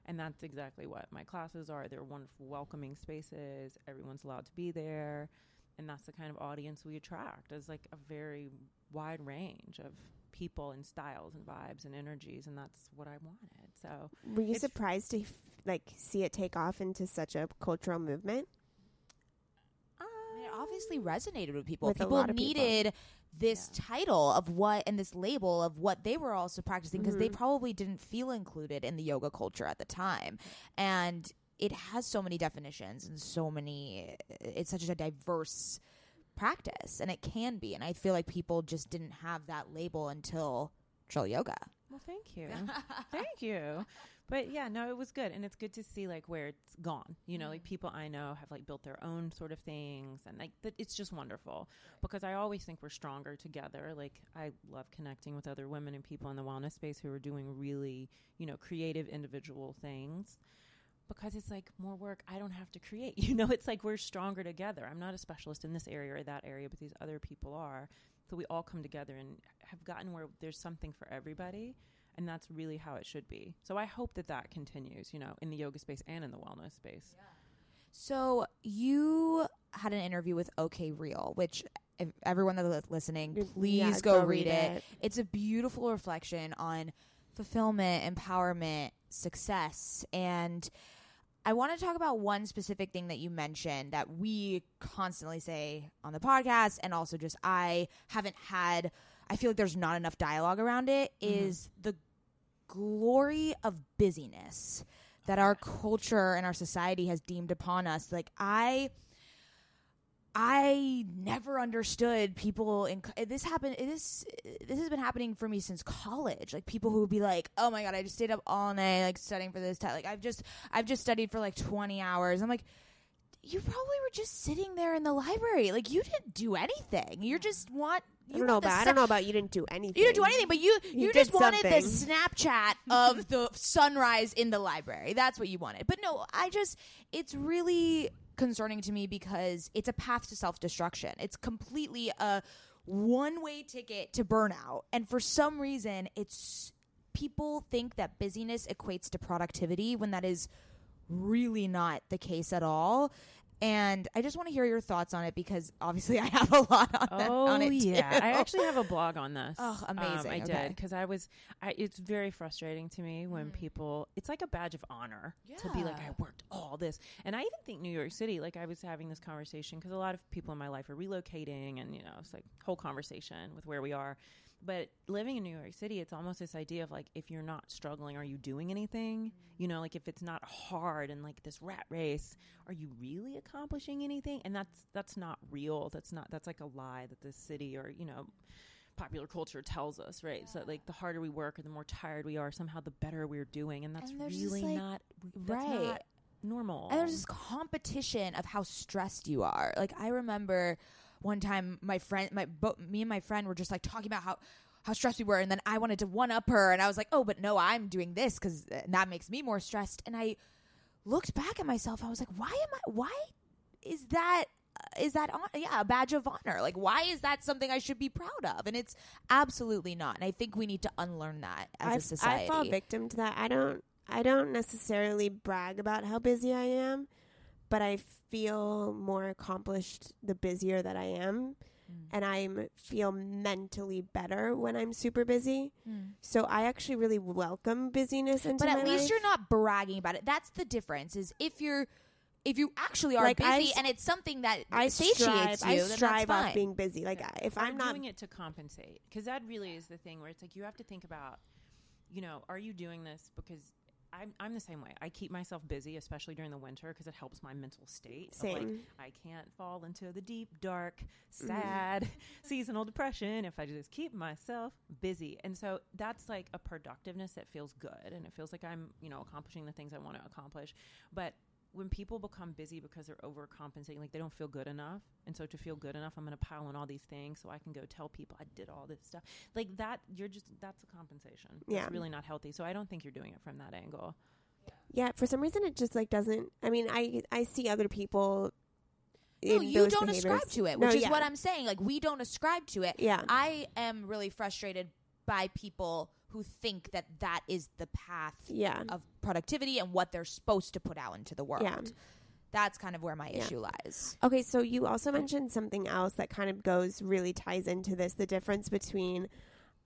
Speaker 3: And that's exactly what my classes are. They're wonderful, welcoming spaces. Everyone's allowed to be there. And that's the kind of audience we attract is like a very wide range of people and styles and vibes and energies. And that's what I wanted. So
Speaker 1: Were you surprised to f- like see it take off into such a cultural movement?
Speaker 2: I mean, it obviously resonated with people.
Speaker 1: With a
Speaker 2: people
Speaker 1: lot of people.
Speaker 2: needed this
Speaker 3: Yeah.
Speaker 2: title of what and this label of what they were also practicing because they
Speaker 1: Mhm.
Speaker 2: probably didn't feel included in the yoga culture at the time. And it has so many definitions and so many it's such a diverse practice and it can be and I feel like people just didn't have that label until Trill Yoga.
Speaker 3: Well, thank you. [LAUGHS] thank you. But yeah, no, it was good. And it's good to see like where it's gone. You know, like mm. people I know have like built their own sort of things and like that it's just wonderful because I always think we're stronger together. Like I love connecting with other women and people in the wellness space who are doing really, you know, creative individual things. Because it's like more work I don't have to create. [LAUGHS] You know, it's like we're stronger together. I'm not a specialist in this area or that area, but these other people are. So we all come together and have gotten where there's something for everybody and that's really how it should be. So I hope that that continues, you know, in the yoga space and in the wellness space.
Speaker 2: So you had an interview with OK Real, which if everyone that's listening,
Speaker 1: Yeah,
Speaker 2: please go, read, it. It's a beautiful reflection on fulfillment, empowerment, success, and I want to talk about one specific thing that you mentioned that we constantly say on the podcast, and also just I haven't had. I feel like there's not enough dialogue around it. Mm-hmm. Is the glory of busyness that our culture and our society has deemed upon us. Like I I never understood people in this happened this this has been happening for me since college. Like people who would be like, "Oh my god, I just stayed up all night like studying for this test. Like I've just I've just studied for like 20 hours." I'm like, "You probably were just sitting there in the library. Like you didn't do anything. You're just want
Speaker 1: I don't know about. I don't know about you. Didn't do anything.
Speaker 2: you didn't do anything, but you you,
Speaker 1: You
Speaker 2: just
Speaker 1: did
Speaker 2: wanted the
Speaker 1: something.
Speaker 2: Snapchat [LAUGHS] of the sunrise in the library. That's what you wanted. But no, I just it's really concerning to me because it's a path to self destruction. It's completely a one way ticket to burnout, and for some reason, it's people think that busyness equates to productivity when that is really not the case at all. And I just want to hear your thoughts on it because obviously [LAUGHS] I have a lot on, that,
Speaker 3: Oh
Speaker 2: on it
Speaker 3: yeah,
Speaker 2: too.
Speaker 3: I actually have a blog on this. [LAUGHS]
Speaker 2: Oh,
Speaker 3: Um,
Speaker 2: amazing.
Speaker 3: I
Speaker 2: Okay.
Speaker 3: did because I was. I, it's very frustrating to me when
Speaker 2: Mm.
Speaker 3: people. It's like a badge of honor to be like, I worked all this, and I even think New York City. Like I was having this conversation because a lot of people in my life are relocating, and you know, it's like whole conversation with where we are. But living in New York City, it's almost this idea of like, if you're not struggling, are you doing anything? Mm-hmm. You know, like if it's not hard and like this rat race, are you really accomplishing anything? And that's that's not real. That's not that's like a lie that the city or you know popular culture tells us, right? So like the harder we work or the more tired we are, somehow the better we're doing, and that's
Speaker 2: And
Speaker 3: really
Speaker 2: like-
Speaker 3: not that's
Speaker 2: right.
Speaker 3: not normal.
Speaker 2: And there's this competition of how stressed you are. Like I remember one time my friend, my bo- me and my friend were just like talking about how how stressed we were, and then I wanted to one up her, and I was like, oh, but no, I'm doing this because that makes me more stressed. And I looked back at myself. I was like, why am I? Why is that? uh, that on, yeah a badge of honor? Like, why is that something I should be proud of? And it's absolutely not. And I think we need to unlearn that as
Speaker 1: I
Speaker 2: a society.
Speaker 1: I fall victim to that. I don't. I don't necessarily brag about how busy I am, but I feel more accomplished the busier that I am,
Speaker 2: Mm.
Speaker 1: and I feel mentally better when I'm super busy.
Speaker 2: Mm.
Speaker 1: So I actually really welcome busyness into
Speaker 2: but at least
Speaker 1: life.
Speaker 2: you're not bragging about it. That's the difference. Is if you're if you actually are
Speaker 1: Like,
Speaker 2: busy
Speaker 1: I s-
Speaker 2: and it's something that
Speaker 1: I
Speaker 2: satiates
Speaker 1: strive.
Speaker 2: you,
Speaker 1: I strive off
Speaker 2: fine.
Speaker 1: being busy. Like I- if
Speaker 3: Or
Speaker 1: I'm not
Speaker 3: doing it to compensate, because that really is the thing where it's like you have to think about, you know, are you doing this because I'm I'm the same way. I keep myself busy, especially during the winter, because it helps my mental state. of, like,
Speaker 1: Same.
Speaker 3: I can't fall into the deep, dark, mm-hmm. sad [LAUGHS] seasonal depression if I just keep myself busy. And so that's like a productiveness that feels good, and it feels like I'm you know accomplishing the things I want to accomplish, but when people become busy because they're overcompensating, like they don't feel good enough. And so to feel good enough, I'm going to pile on all these things so I can go tell people I did all this stuff. Like that, you're just, that's a compensation.
Speaker 1: Yeah.
Speaker 3: It's really not healthy. So I don't think you're doing it from that angle.
Speaker 1: Yeah, for some reason it just like doesn't. I mean, I I see other people.
Speaker 2: No, you don't
Speaker 1: behaviors.
Speaker 2: ascribe to it,
Speaker 1: No,
Speaker 2: which is
Speaker 1: yeah.
Speaker 2: what I'm saying. Like we don't ascribe to it.
Speaker 1: Yeah.
Speaker 2: I am really frustrated by people who think that that is the path
Speaker 1: Yeah.
Speaker 2: of productivity and what they're supposed to put out into the world.
Speaker 1: Yeah.
Speaker 2: That's kind of where my
Speaker 1: Yeah.
Speaker 2: issue lies.
Speaker 1: Okay, so you also mentioned something else that kind of goes really ties into this: the difference between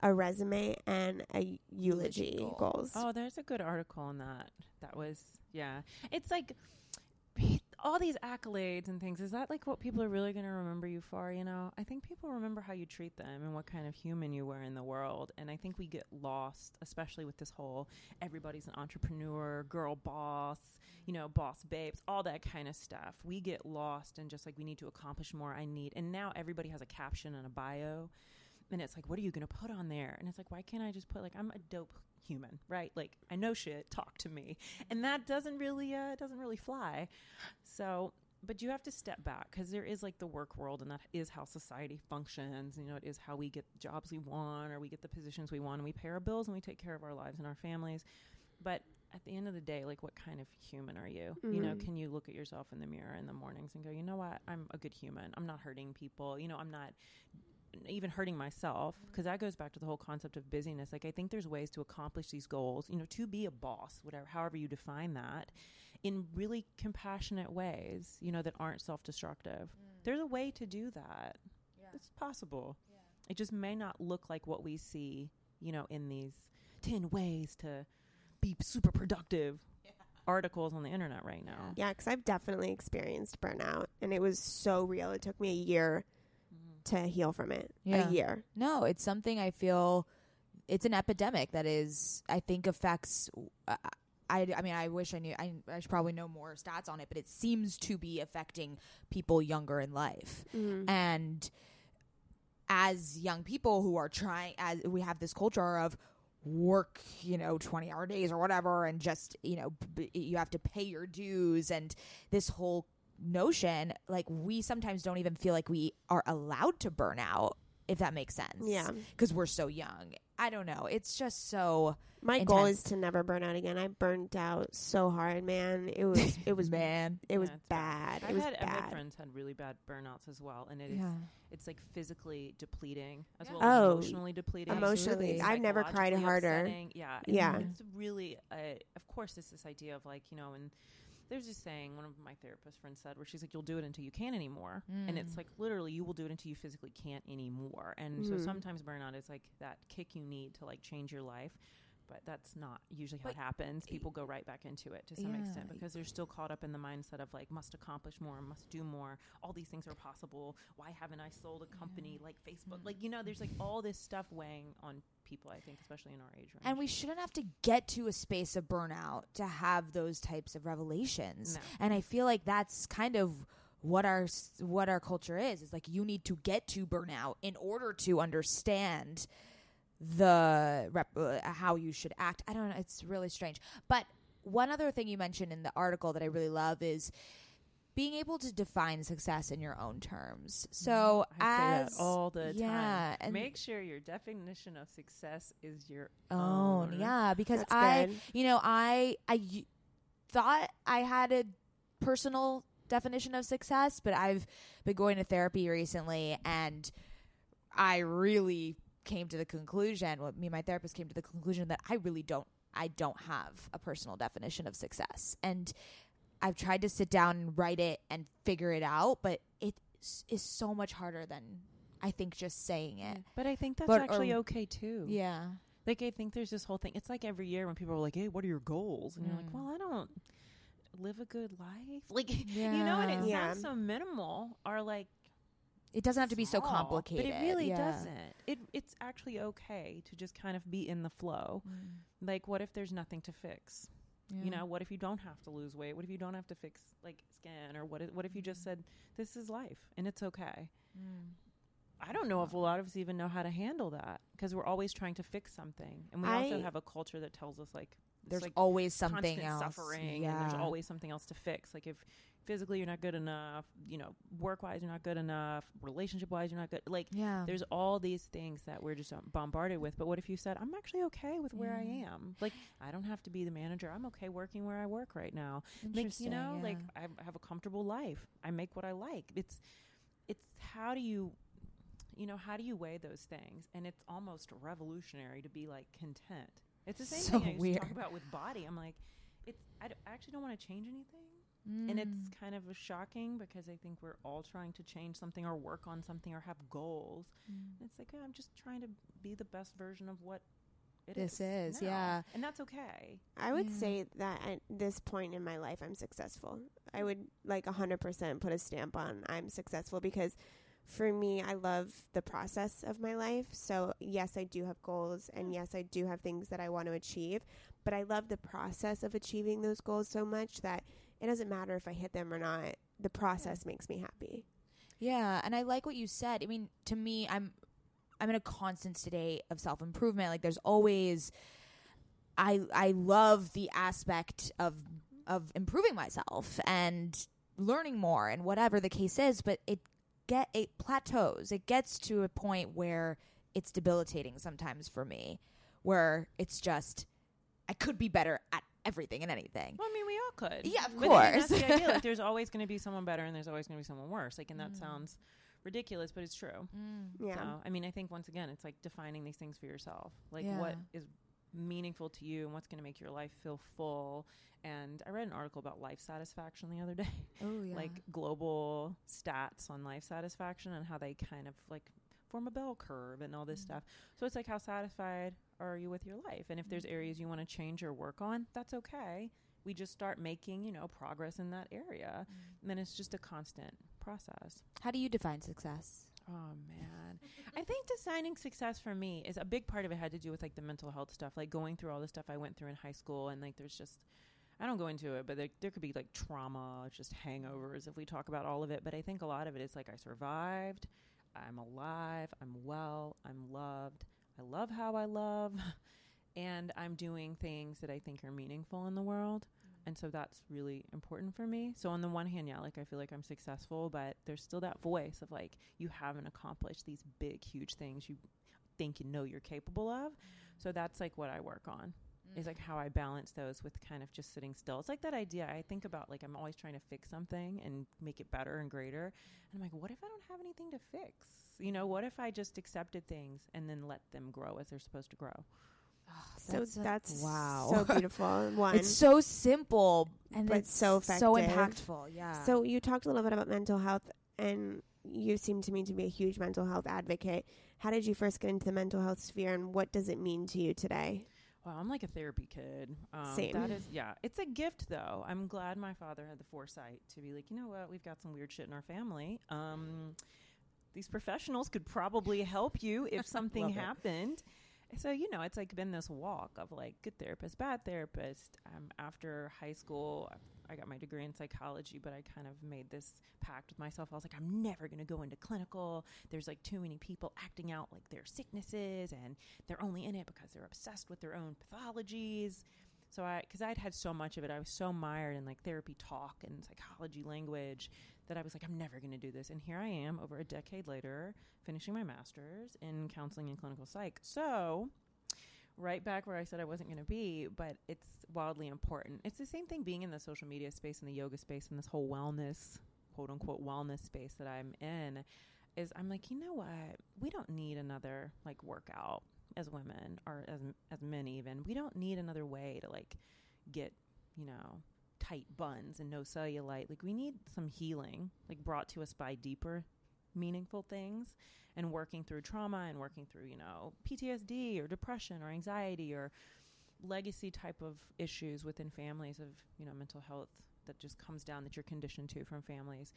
Speaker 1: a resume and a eulogy
Speaker 2: Eulogy
Speaker 1: goals.
Speaker 3: Oh, there's a good article on that. That was, yeah. It's like all these accolades and things. Is that like what people are really going to remember you for? You know, I think people remember how you treat them and what kind of human you were in the world. And I think we get lost, especially with this whole everybody's an entrepreneur, girl boss, you know, boss babes, all that kind of stuff. We get lost and just like we need to accomplish more. I need, and now everybody has a caption and a bio and it's like what are you going to put on there and it's like why can't i just put like i'm a dope human right? Like i know shit talk to me. And that doesn't really uh doesn't really fly. So but you have to step back because there is like the work world and that is how society functions. You know it is how we get jobs we want or we get the positions we want and we pay our bills and we take care of our lives and our families. But at the end of the day like what kind of human are you? You know
Speaker 1: Mhm.
Speaker 3: can you look at yourself in the mirror in the mornings and go you know what? I'm a good human. I'm not hurting people. You know i'm not even hurting myself because that goes back to the whole concept of busyness. Like i think there's ways to accomplish these goals you know to be a boss whatever however you define that in really compassionate ways you know that aren't self-destructive. Mm. There's a way to do that. It's possible. It just may not look like what we see you know in these 10 ways to be super productive [LAUGHS] articles on the internet right now.
Speaker 1: Yeah, because I've definitely experienced burnout, and it was so real. It took me a year to heal from it.
Speaker 2: Yeah.
Speaker 1: A year.
Speaker 2: No, it's something I feel it's an epidemic that is I think affects uh, I, I mean I wish I knew I, I should probably know more stats on it but it seems to be affecting people younger in life
Speaker 1: Mm-hmm.
Speaker 2: and as young people who are trying as we have this culture of work you know 20 hour days or whatever and just you know b- you have to pay your dues and this whole notion like we sometimes don't even feel like we are allowed to burn out if that makes sense
Speaker 1: Yeah.
Speaker 2: because we're so young i don't know it's just so
Speaker 1: My goal is to never burn out again. I burnt out so hard, man. It was it [LAUGHS] was
Speaker 2: man
Speaker 1: it was
Speaker 3: Yeah, it's
Speaker 1: bad.
Speaker 3: I've
Speaker 1: It was
Speaker 3: had, I've had
Speaker 1: bad.
Speaker 3: friends had really bad burnouts as well, and it is
Speaker 2: Yeah.
Speaker 3: it's like physically depleting as
Speaker 2: Yeah.
Speaker 3: well
Speaker 1: Oh,
Speaker 3: emotionally depleting.
Speaker 1: emotionally.
Speaker 2: Absolutely.
Speaker 1: I've never cried harder.
Speaker 3: upsetting. Yeah,
Speaker 1: Yeah.
Speaker 3: It's really, uh, of course, it's this idea of like you know, and there's this saying one of my therapist friends said where she's like, "You'll do it until you can't anymore," and
Speaker 2: Mm.
Speaker 3: it's like literally you will do it until you physically can't anymore. And so
Speaker 1: Mhm.
Speaker 3: sometimes burnout is like that kick you need to like change your life. But that's not usually how
Speaker 2: But
Speaker 3: it happens. People go right back into it to some extent because they're still caught up in the mindset of like must accomplish more, must do more. All these things are possible. Why haven't I sold a company like Facebook? Mm-hmm. Like you know, there's like all this stuff weighing on people. I think, especially in our age range.
Speaker 2: And we shouldn't have to get to a space of burnout to have those types of revelations.
Speaker 3: No.
Speaker 2: And I feel like that's kind of what our what our culture is. Is like you need to get to burnout in order to understand the rep, uh, how you should act. I don't know. It's really strange. But one other thing you mentioned in the article that I really love is being able to define success in your own terms. So
Speaker 3: Mm-hmm. I
Speaker 2: as
Speaker 3: say that all the
Speaker 2: yeah,
Speaker 3: time.
Speaker 2: and
Speaker 3: Make sure your definition of success is your
Speaker 2: own.
Speaker 3: own.
Speaker 2: Yeah, because
Speaker 1: That's
Speaker 2: I,
Speaker 1: good.
Speaker 2: you know, I I y- thought I had a personal definition of success, but I've been going to therapy recently, and I really came to the conclusion. Well, me and my therapist came to the conclusion that I really don't. I don't have a personal definition of success, and I've tried to sit down and write it and figure it out, but it is so much harder than I think just saying it.
Speaker 3: But I think that's
Speaker 2: But,
Speaker 3: actually
Speaker 2: um,
Speaker 3: okay too.
Speaker 2: Yeah.
Speaker 3: Like I think there's this whole thing. It's like every year when people are like, "Hey, what are your goals?" and you're like,
Speaker 2: Mm.
Speaker 3: "Well, I don't live a good life." [LAUGHS] Like you know, and it
Speaker 1: Yeah.
Speaker 3: sounds so minimal. Or like
Speaker 2: It doesn't have to be so complicated.
Speaker 3: but it really
Speaker 2: yeah.
Speaker 3: doesn't. It it's actually okay to just kind of be in the flow. Mm. Like, what if there's nothing to fix? You know, what if you don't have to lose weight? What if you don't have to fix like skin? Or what? If, what if you just mm. said, "This is life, and it's okay." Mm. I don't know if a lot of us even know how to handle that because we're always trying to fix something, and we also have a culture that tells us like
Speaker 2: there's
Speaker 3: like
Speaker 2: always something else.
Speaker 3: suffering,
Speaker 2: yeah.
Speaker 3: and there's always something else to fix. Like if physically you're not good enough, you know, work wise you're not good enough, relationship wise you're not good. Like
Speaker 2: yeah.
Speaker 3: there's all these things that we're just um, bombarded with. But what if you said, I'm actually okay with where I am? Like I don't have to be the manager. I'm okay working where I work right now. Like you know,
Speaker 2: Interesting,
Speaker 3: like. I have a comfortable life. I make what I like. It's it's how do you you know how do you weigh those things and it's almost revolutionary to be like content it's the same
Speaker 2: So
Speaker 3: thing i used to talk about with body i'm like it's I, d- I actually don't want to change anything
Speaker 2: Mm.
Speaker 3: and it's kind of shocking because i think we're all trying to change something or work on something or have goals
Speaker 2: Mm.
Speaker 3: and it's like oh, i'm just trying to be the best version of what it is.
Speaker 2: This is,
Speaker 3: now.
Speaker 2: yeah.
Speaker 3: and that's okay
Speaker 1: I would
Speaker 2: Yeah.
Speaker 1: say that at this point in my life, I'm successful. I would like 100% put a stamp on I'm successful because for me, I love the process of my life. So, yes, I do have goals and yes, I do have things that I want to achieve, but I love the process of achieving those goals so much that it doesn't matter if I hit them or not. The process makes me happy.
Speaker 2: Yeah, and I like what you said. I mean, to me, I'm I'm in a constant state of self improvement. Like there's always I I love the aspect of of improving myself and learning more and whatever the case is, but it get it plateaus. It gets to a point where it's debilitating sometimes for me, where it's just I could be better at everything and anything.
Speaker 3: well i mean we all could
Speaker 2: Yeah, of
Speaker 3: But I mean, that's
Speaker 2: course.
Speaker 3: the idea. Like, [LAUGHS] there's always going to be someone better and there's always going to be someone worse like and that
Speaker 2: Mm.
Speaker 3: sounds ridiculous but it's true
Speaker 1: Yeah.
Speaker 3: So, I mean, I think once again, it's like defining these things for yourself. Like
Speaker 2: Yeah.
Speaker 3: what is meaningful to you and what's going to make your life feel full. And I read an article about life satisfaction the other day,
Speaker 2: Oh [LAUGHS] yeah.
Speaker 3: like global stats on life satisfaction and how they kind of like form a bell curve and all this
Speaker 2: Mm.
Speaker 3: stuff. So it's like how satisfied are you with your life? And if there's
Speaker 2: Mm-hmm.
Speaker 3: areas you want to change or work on, that's okay. We just start making, you know, progress in that area.
Speaker 2: Mm.
Speaker 3: And then it's just a constant process.
Speaker 2: How do you define success?
Speaker 3: Oh man. I think designing success for me is a big part of it had to do with like the mental health stuff, like going through all the stuff I went through in high school and like there's just I don't go into it, but there, there could be like trauma, just hangovers if we talk about all of it, but I think a lot of it is like I survived, I'm alive, I'm well, I'm loved. I love how I love [LAUGHS] and I'm doing things that I think are meaningful in the world. Mm. And so that's really important for me. So on the one hand, yeah, like I feel like I'm successful, but there's still that voice of like you haven't accomplished these big, huge things you think you know you're capable of. Mm. So that's like what I work on
Speaker 2: Mm.
Speaker 3: is like how I balance those with kind of just sitting still. It's like that idea I think about like I'm always trying to fix something and make it better and greater. And I'm like, what if I don't have anything to fix? You know, what if I just accepted things and then let them grow as they're supposed to grow?
Speaker 1: So
Speaker 2: That's a-
Speaker 1: that's
Speaker 2: wow.
Speaker 1: so [LAUGHS] beautiful. One.
Speaker 2: It's so simple and
Speaker 1: But
Speaker 2: it's
Speaker 1: so
Speaker 2: so impactful. Yeah.
Speaker 1: So you talked a little bit about mental health, and you seem to me to be a huge mental health advocate. How did you first get into the mental health sphere, and what does it mean to you today?
Speaker 3: Wow, I'm like a therapy kid. Um,
Speaker 1: Same.
Speaker 3: That is, yeah, it's a gift though. I'm glad my father had the foresight to be like, you know what, we've got some weird shit in our family. Um, these professionals could probably help you if [LAUGHS] something
Speaker 2: Love it.
Speaker 3: happened. So you know, it's like been this walk of like good therapist, bad therapist. Um, after high school, I got my degree in psychology, but I kind of made this pact with myself. I was like, I'm never going to go into clinical. There's like too many people acting out like their sicknesses, and they're only in it because they're obsessed with their own pathologies. So I, because I'd had so much of it, I was so mired in like therapy talk and psychology language that I was like, I'm never going to do this. And here I am, over a decade later, finishing my master's in counseling and clinical psych. So, right back where I said I wasn't going to be, but it's wildly important. It's the same thing being in the social media space and the yoga space and this whole wellness, quote unquote, wellness space that I'm in. Is I'm like, you know what? We don't need another like workout as women or as as men even. We don't need another way to like get, you know, tight buns and no cellulite. Like we need some healing, like brought to us by deeper meaningful things and working through trauma and working through, you know, PTSD or depression or anxiety or legacy type of issues within families of, you know, mental health that just comes down that you're conditioned to from families.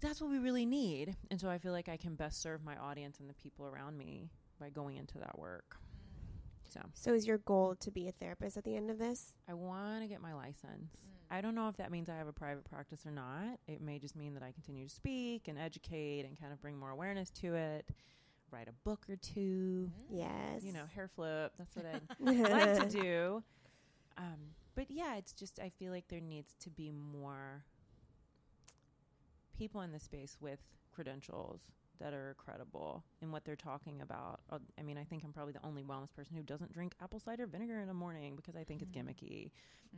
Speaker 3: That's what we really need. And so I feel like I can best serve my audience and the people around me by going into that work. So
Speaker 1: So, is your goal to be a therapist at the end of this?
Speaker 3: I want to get my license. I don't know if that means I have a private practice or not. It may just mean that I continue to speak and educate and kind of bring more awareness to it. Write a book or two.
Speaker 1: Yes.
Speaker 3: You know, hair flip. That's what I'd [LAUGHS] like to do. Um, but yeah, it's just I feel like there needs to be more people in the space with credentials that are credible in what they're talking about. Uh, I mean, I think I'm probably the only wellness person who doesn't drink apple cider vinegar in the morning because I think it's gimmicky.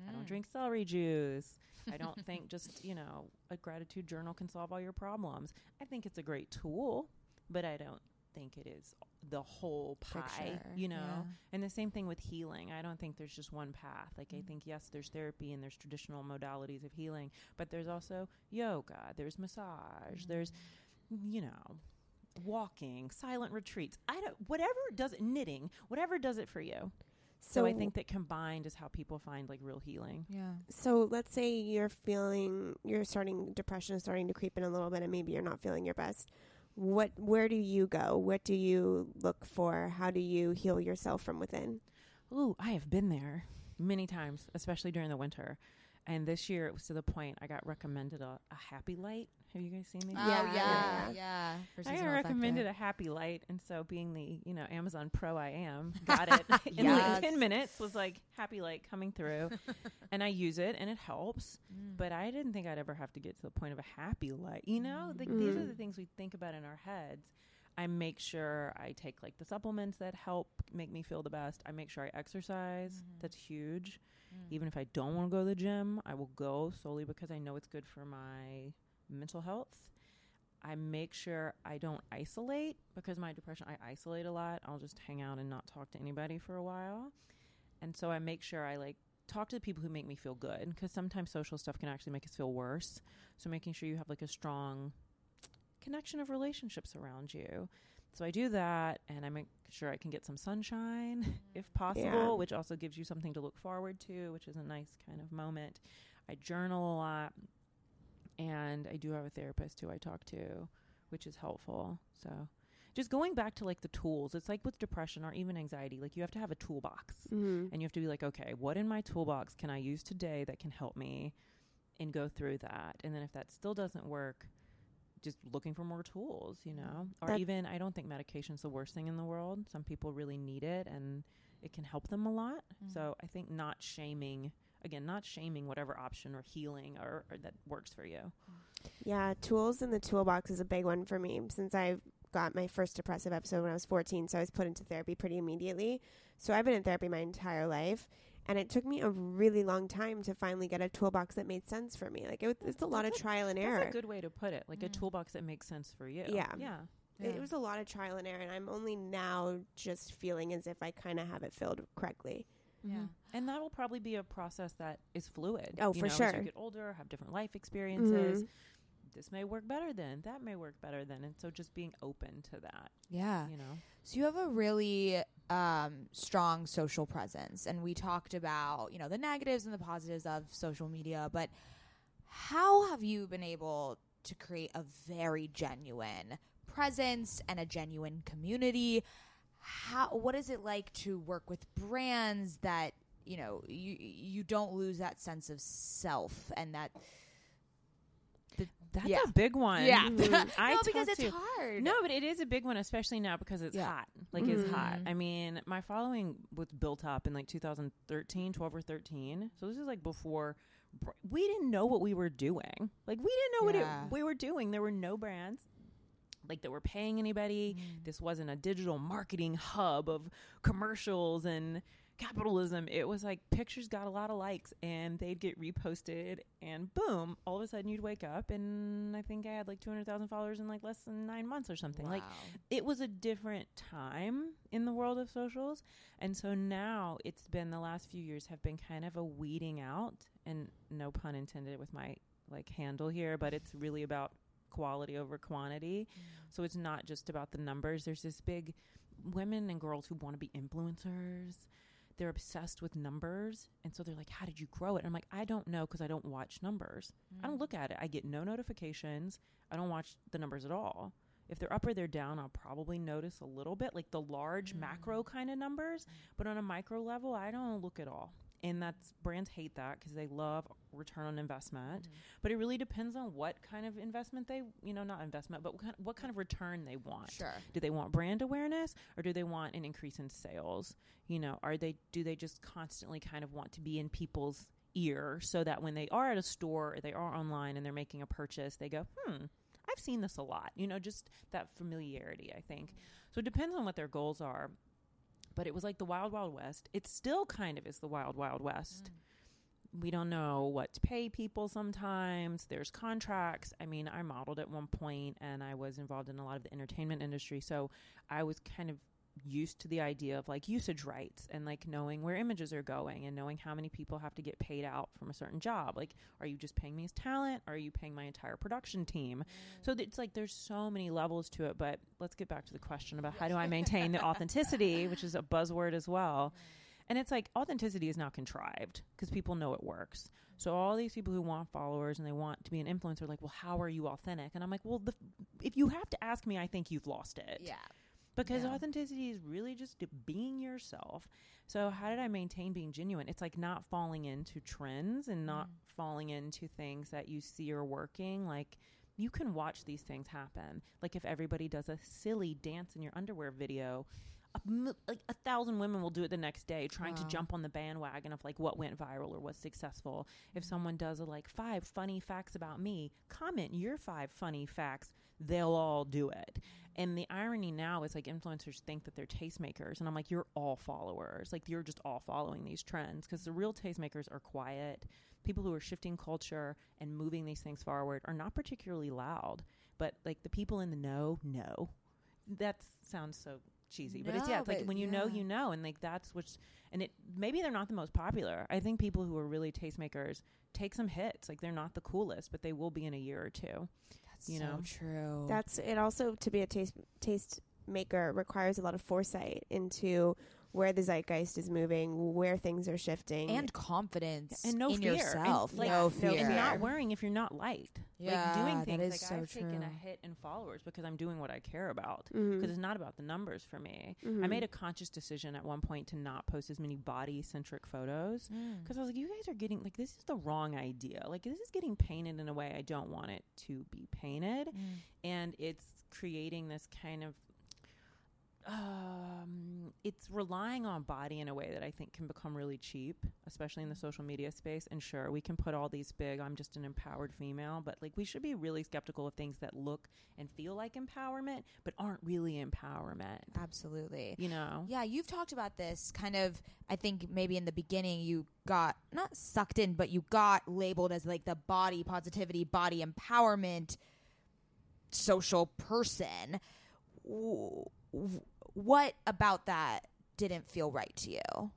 Speaker 3: I don't drink celery juice. I [LAUGHS] don't think just, you know, a gratitude journal can solve all your problems. I think it's a great tool, but I don't think it is the whole pie,
Speaker 2: Picture,
Speaker 3: you know?
Speaker 2: yeah.
Speaker 3: And the same thing with healing. I don't think there's just one path. Like,
Speaker 2: Mm.
Speaker 3: I think, yes, there's therapy and there's traditional modalities of healing, but there's also yoga, there's massage, there's,
Speaker 2: Mm.
Speaker 3: You know, walking, silent retreats. I don't, whatever does it, knitting, whatever does it for you. So, I think that combined is how people find like real healing.
Speaker 2: Yeah.
Speaker 1: So let's say you're feeling you're starting depression is starting to creep in a little bit, and maybe you're not feeling your best. What? Where do you go? What do you look for? How do you heal yourself from within?
Speaker 3: Ooh, I have been there many times, especially during the winter. And this year it was to the point I got recommended a, a happy light. Have you guys seen these?
Speaker 2: Oh,
Speaker 1: Yeah,
Speaker 2: yeah.
Speaker 1: yeah.
Speaker 2: Yeah. For
Speaker 3: I got
Speaker 2: seasonal
Speaker 3: recommended
Speaker 2: affective.
Speaker 3: a happy light, and so being the you know Amazon pro I am, got it [LAUGHS] in
Speaker 2: Yes.
Speaker 3: like ten minutes. Was like happy light coming through, [LAUGHS] and I use it and it helps.
Speaker 2: Mm.
Speaker 3: But I didn't think I'd ever have to get to the point of a happy light. You know, like these are mm. the things we think about in our heads. I make sure I take like the supplements that help make me feel the best. I make sure I exercise. That's huge. Even if I don't want to go to the gym, I will go solely because I know it's good for my mental health. I make sure I don't isolate because my depression, I isolate a lot. I'll just hang out and not talk to anybody for a while. And so I make sure I like talk to the people who make me feel good because sometimes social stuff can actually make us feel worse. So making sure you have like a strong connection of relationships around you. So I do that and I make sure I can get some sunshine mm-hmm. if possible,
Speaker 1: Yeah.
Speaker 3: which also gives you something to look forward to, which is a nice kind of moment. I journal a lot and I do have a therapist who I talk to, which is helpful. So just going back to like the tools, it's like with depression or even anxiety, like you have to have a toolbox
Speaker 1: Mm-hmm.
Speaker 3: and you have to be like, okay, what in my toolbox can I use today that can help me and go through that? And then if that still doesn't work, just looking for more tools, you know? Or
Speaker 1: That-
Speaker 3: even, I don't think medication's the worst thing in the world. Some people really need it and it can help them a lot. So I think not shaming, again, not shaming whatever option or healing or, or that works for you.
Speaker 1: Yeah, tools in the toolbox is a big one for me since I got my first depressive episode when I was 14. So I was put into therapy pretty immediately. So I've been in therapy my entire life. And it took me a really long time to finally get a toolbox that made sense for me. Like it, was- it's a lot of
Speaker 3: That's a-
Speaker 1: trial and error.
Speaker 3: That's a good way to put it. Like a mm. toolbox that makes sense for you.
Speaker 1: Yeah.
Speaker 3: Yeah.
Speaker 1: It
Speaker 2: Yeah.
Speaker 1: was a lot of trial and error, and I'm only now just feeling as if I kind of have it filled correctly.
Speaker 2: Yeah.
Speaker 3: Mhm. And that'll probably be a process that is fluid.
Speaker 1: Oh,
Speaker 3: you
Speaker 1: for
Speaker 3: know, As you get older, have different life experiences.
Speaker 1: Mhm.
Speaker 3: This may work better then. That may work better then. And so just being open to that,
Speaker 2: Yeah.
Speaker 3: you know.
Speaker 2: So you have a really um, strong social presence, and we talked about you know the negatives and the positives of social media. But how have you been able to create a very genuine presence and a genuine community? How what is it like to work with brands that you know you you don't lose that sense of self and that
Speaker 3: That's
Speaker 2: Yeah.
Speaker 3: a big one.
Speaker 2: yeah. [LAUGHS]
Speaker 3: I
Speaker 2: no because it's
Speaker 3: to-
Speaker 2: hard
Speaker 3: No, but it is a big one, especially now because it's
Speaker 2: Yeah.
Speaker 3: hot. Like it's hot.
Speaker 2: Mhm.
Speaker 3: I mean, my following was built up in like 2013, 12 or 13. So this is like before we didn't know what we were doing. Like we didn't know
Speaker 2: Yeah.
Speaker 3: what it, we were doing. There were no brands like that were paying anybody. Mm. This wasn't a digital marketing hub of commercials and capitalism. It was like pictures got a lot of likes and they'd get reposted and boom, all of a sudden you'd wake up and I think I had like 200,000 followers in like less than 9 months or something. Like it was a different time in the world of socials. And so now it's been the last few years have been kind of a weeding out and no pun intended with my like handle here, but it's really about quality over quantity. Mm. So it's not just about the numbers. There's this big women and girls who want to be influencers. They're obsessed with numbers. And so they're like, How did you grow it? And I'm like, I don't know because I don't watch numbers. I don't mm. look at it. I get no notifications. I don't watch the numbers at all. If they're up or they're down, I'll probably notice a little bit, like the large mm. macro kind of numbers. But on a micro level, I don't look at all. And that's brands hate that because they love return on investment. But it really depends on what kind of investment they, you know, not investment, but what kind, what kind of return they want.
Speaker 2: Sure.
Speaker 3: Do they want brand awareness or do they want an increase in sales? You know, are they do they just constantly kind of want to be in people's ear so that when they are at a store or they are online and they're making a purchase, they go, "Hmm, I've seen this a lot." You know, just that familiarity, I think. So it depends on what their goals are. But it was like the wild wild west. It still kind of is the wild wild west mm. we don't know what to pay people sometimes. There's contracts. I mean, I modeled at one point and I was involved in a lot of the entertainment industry. So I was kind of used to the idea of like usage rights and like knowing where images are going and knowing how many people have to get paid out from a certain job. Like, are you just paying me as talent? Or are you paying my entire production team? So it's like there's so many levels to it. But let's get back to the question about how do I maintain the [LAUGHS] authenticity, which is a buzzword as well. Mm-hmm. And it's like authenticity is now contrived because people know it works. So all these people who want followers and they want to be an influencer, are like, well, how are you authentic? And I'm like, well, the, if you have to ask me, I think you've lost it.
Speaker 2: yeah
Speaker 3: Because
Speaker 2: Yeah.
Speaker 3: authenticity is really just being yourself. So how did I maintain being genuine? It's like not falling into trends and not mm. falling into things that you see are working. Like you can watch these things happen. Like if everybody does a silly dance in your underwear video, a, like a thousand women will do it the next day, trying to jump on the bandwagon of like what went viral or was successful. If someone does a like five funny facts about me, comment your five funny facts. They'll all do it. And the irony now is like influencers think that they're tastemakers, and I'm like, you're all followers. Like you're just all following these trends because the real tastemakers are quiet. People who are shifting culture and moving these things forward are not particularly loud, but like the people in the know know. That sounds so cheesy, but it's yeah,
Speaker 2: No,
Speaker 3: it's like
Speaker 2: but
Speaker 3: when you know,
Speaker 2: yeah.
Speaker 3: you know, and like that's what's and it maybe they're not the most popular. I think people who are really tastemakers take some hits. Like they're not the coolest, but they will be in a year or two.
Speaker 2: that's
Speaker 3: You
Speaker 2: so
Speaker 3: know?
Speaker 2: true
Speaker 1: That's it. Also, to be a taste taste maker requires a lot of foresight into where the zeitgeist is moving, where things are shifting,
Speaker 2: and confidence
Speaker 3: and no
Speaker 2: in
Speaker 3: fear.
Speaker 2: yourself.
Speaker 3: And, like,
Speaker 2: no
Speaker 1: no
Speaker 2: fear.
Speaker 3: And not worrying if you're not liked.
Speaker 2: Yeah,
Speaker 3: like doing things.
Speaker 2: is
Speaker 3: like
Speaker 2: so
Speaker 3: I've taken a hit in followers because I'm doing what I care about. Because it's not about the numbers for me. I
Speaker 1: Mhm.
Speaker 3: made a conscious decision at one point to not post as many body centric photos
Speaker 2: Mm.
Speaker 3: because I was like, you guys are getting like this is the wrong idea. Like this is getting painted in a way I don't want it to be painted,
Speaker 2: Mm.
Speaker 3: and it's creating this kind of. Um, it's relying on body in a way that I think can become really cheap, especially in the social media space. And sure, we can put all these big, I'm just an empowered female, but like we should be really skeptical of things that look and feel like empowerment, but aren't really empowerment.
Speaker 2: Absolutely.
Speaker 3: You know?
Speaker 2: Yeah, you've talked about this kind of. I think maybe in the beginning you got not sucked in, but you got labeled as like the body positivity, body empowerment social person. w- what about that didn't feel right to you?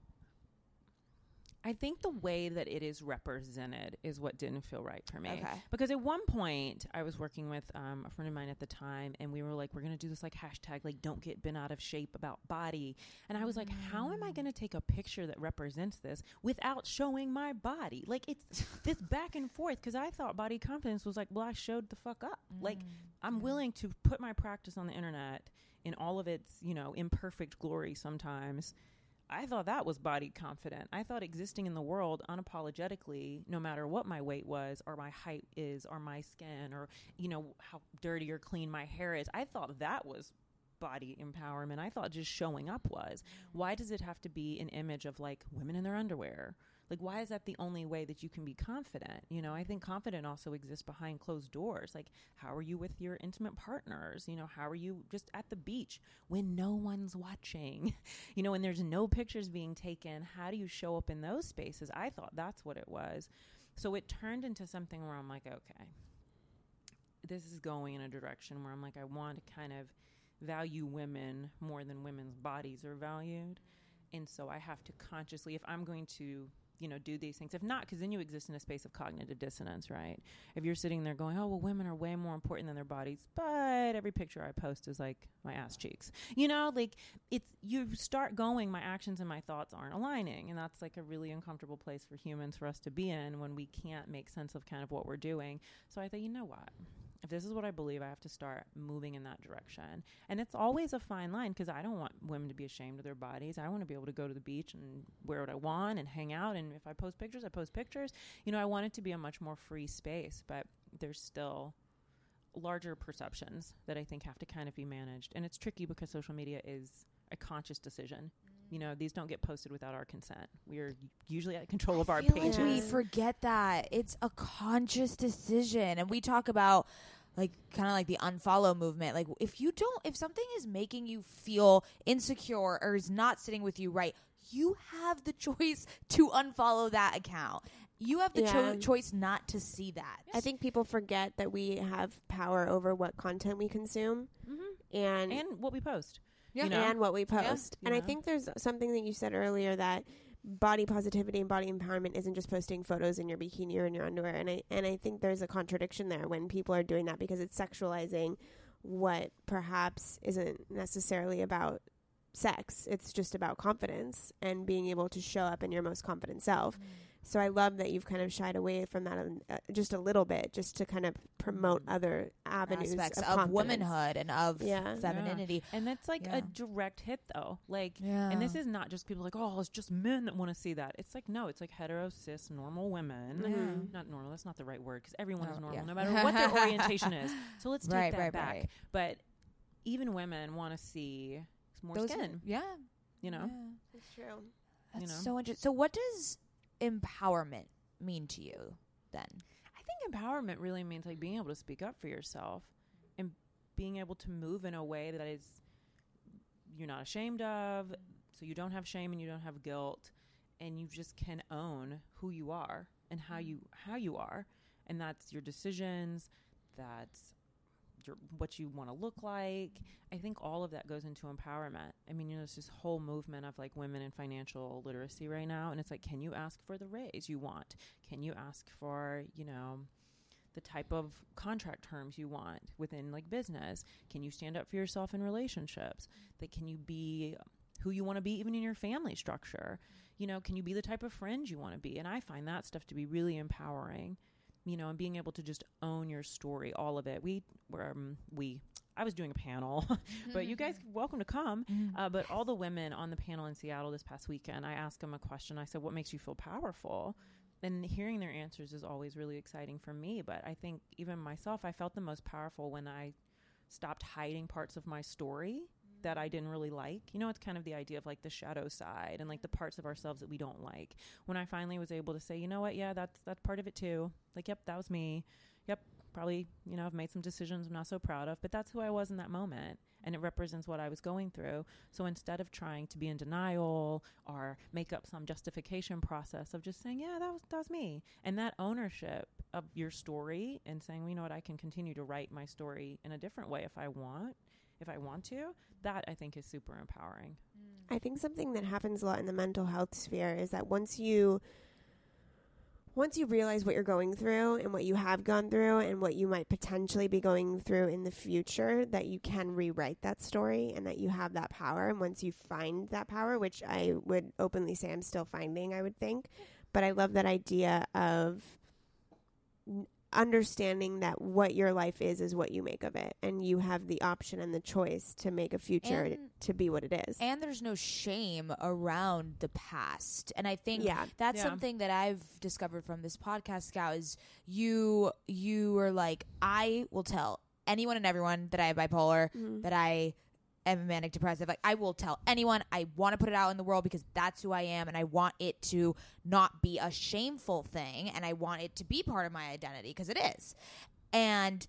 Speaker 3: I think the way that it is represented is what didn't feel right for me.
Speaker 2: Okay.
Speaker 3: Because at one point, I was working with um, a friend of mine at the time, and we were like, we're going to do this like hashtag, like, don't get bent out of shape about body. And I was like, how am I going to take a picture that represents this without showing my body? Like, it's [LAUGHS] this back and forth. Because I thought body confidence was like, well, I showed the fuck up. Like, I'm willing to put my practice on the internet in all of its, you know, imperfect glory sometimes. I thought that was body confident. I thought existing in the world unapologetically, no matter what my weight was, or my height is, or my skin, or, you know, how dirty or clean my hair is, I thought that was body empowerment. I thought just showing up was. Mm-hmm. Why does it have to be an image of like women in their underwear? Like, why is that the only way that you can be confident? You know, I think confident also exists behind closed doors. Like, how are you with your intimate partners? You know, how are you just at the beach when no one's watching? [LAUGHS] You know, when there's no pictures being taken, how do you show up in those spaces? I thought that's what it was. So it turned into something where I'm like, okay, this is going in a direction where I'm like, I want to kind of value women more than women's bodies are valued. And so I have to consciously, if I'm going to, you know, do these things, if not, because then you exist in a space of cognitive dissonance, right? If you're sitting there going, oh, well, women are way more important than their bodies, but every picture I post is like my ass cheeks, you know, like it's, you start going, my actions and my thoughts aren't aligning. And that's like a really uncomfortable place for humans for us to be in when we can't make sense of kind of what we're doing. So I thought, you know what? If this is what I believe, I have to start moving in that direction. And it's always a fine line because I don't want women to be ashamed of their bodies. I want to be able to go to the beach and wear what I want and hang out. And if I post pictures, I post pictures. You know, I want it to be a much more free space, but there's still larger perceptions that I think have to kind of be managed. And it's tricky because social media is a conscious decision. You know, these don't get posted without our consent. We are usually at control of our
Speaker 2: feel like
Speaker 3: pages.
Speaker 2: we forget that it's a conscious decision, and we talk about like kind of like the unfollow movement. Like if you don't, if something is making you feel insecure or is not sitting with you right, you have the [LAUGHS] choice to unfollow that account. You have the cho- choice not to see that.
Speaker 1: I think people forget that we have power over what content we consume
Speaker 3: Mhm.
Speaker 1: and
Speaker 3: And what we post.
Speaker 2: Yeah.
Speaker 3: You know?
Speaker 1: and what we post.
Speaker 3: you
Speaker 1: and I think there's something that you said earlier that body positivity and body empowerment isn't just posting photos in your bikini or in your underwear. And I and I think there's a contradiction there when people are doing that because it's sexualizing what perhaps isn't necessarily about sex. It's just about confidence and being able to show up in your most confident self.
Speaker 2: Mm.
Speaker 1: So I love that you've kind of shied away from that uh, just a little bit, just to kind of promote other avenues
Speaker 2: aspects
Speaker 1: of,
Speaker 2: of, womanhood and of
Speaker 1: Yeah.
Speaker 2: femininity.
Speaker 3: And that's like
Speaker 2: Yeah.
Speaker 3: a direct hit though. Like
Speaker 2: Yeah.
Speaker 3: and this is not just people like, oh, it's just men that want to see that. It's like no, it's like hetero cis normal women.
Speaker 1: Mhm.
Speaker 3: Not normal. That's not the right word because everyone is
Speaker 2: Oh,
Speaker 3: normal,
Speaker 2: yeah.
Speaker 3: no matter what their [LAUGHS] orientation is. So let's take
Speaker 2: Right,
Speaker 3: that
Speaker 2: right,
Speaker 3: back.
Speaker 2: right.
Speaker 3: But even women want to see more
Speaker 2: Those-
Speaker 3: skin.
Speaker 2: yeah,
Speaker 3: You know,
Speaker 2: yeah.
Speaker 1: It's true.
Speaker 2: That's
Speaker 3: You know?
Speaker 2: so interesting. So, what does empowerment mean to you then?
Speaker 3: I think empowerment really means like being able to speak up for yourself and being able to move in a way that is you're not ashamed of, so you don't have shame and you don't have guilt, and you just can own who you are and how mm-hmm. you how you are, and that's your decisions, that's your what you want to look like. I think all of that goes into empowerment. I mean, you know, there's this whole movement of like women in financial literacy right now, and it's like, can you ask for the raise you want? Can you ask for, you know, the type of contract terms you want within like business? Can you stand up for yourself in relationships? That can you be who you want to be even in your family structure? You know, can you be the type of friend you want to be? And I find that stuff to be really empowering. You know, and being able to just own your story, all of it. We were um, we I was doing a panel, [LAUGHS] but you guys welcome to come. Uh, but all the women on the panel in Seattle this past weekend, I asked them a question. I said, "What makes you feel powerful?" And hearing their answers is always really exciting for me. But I think even myself, I felt the most powerful when I stopped hiding parts of my story that I didn't really like. You know, it's kind of the idea of like the shadow side and like the parts of ourselves that we don't like. When I finally was able to say, you know what, yeah, that's that's part of it too. Like, yep, that was me. Yep, probably, you know, I've made some decisions I'm not so proud of, but that's who I was in that moment. And it represents what I was going through. So instead of trying to be in denial or make up some justification process of just saying, yeah, that was that was me. And that ownership of your story and saying, well, you know what, I can continue to write my story in a different way if I want if I want to. That I think is super empowering.
Speaker 1: I think something that happens a lot in the mental health sphere is that once you once you realize what you're going through and what you have gone through and what you might potentially be going through in the future that you can rewrite that story and that you have that power and once you find that power which I would openly say I'm still finding I would think but I love that idea of understanding that what your life is is what you make of it and you have the option and the choice to make a future
Speaker 2: And-
Speaker 1: to be what it is.
Speaker 2: and there's no shame around the past and i think
Speaker 1: Yeah.
Speaker 2: that's
Speaker 3: Yeah.
Speaker 2: something that i've discovered from this podcast scout is you you are like i will tell anyone and everyone that i have bipolar
Speaker 1: Mhm.
Speaker 2: that i am a manic depressive like i will tell anyone i want to put it out in the world because that's who i am and i want it to not be a shameful thing and i want it to be part of my identity because it is and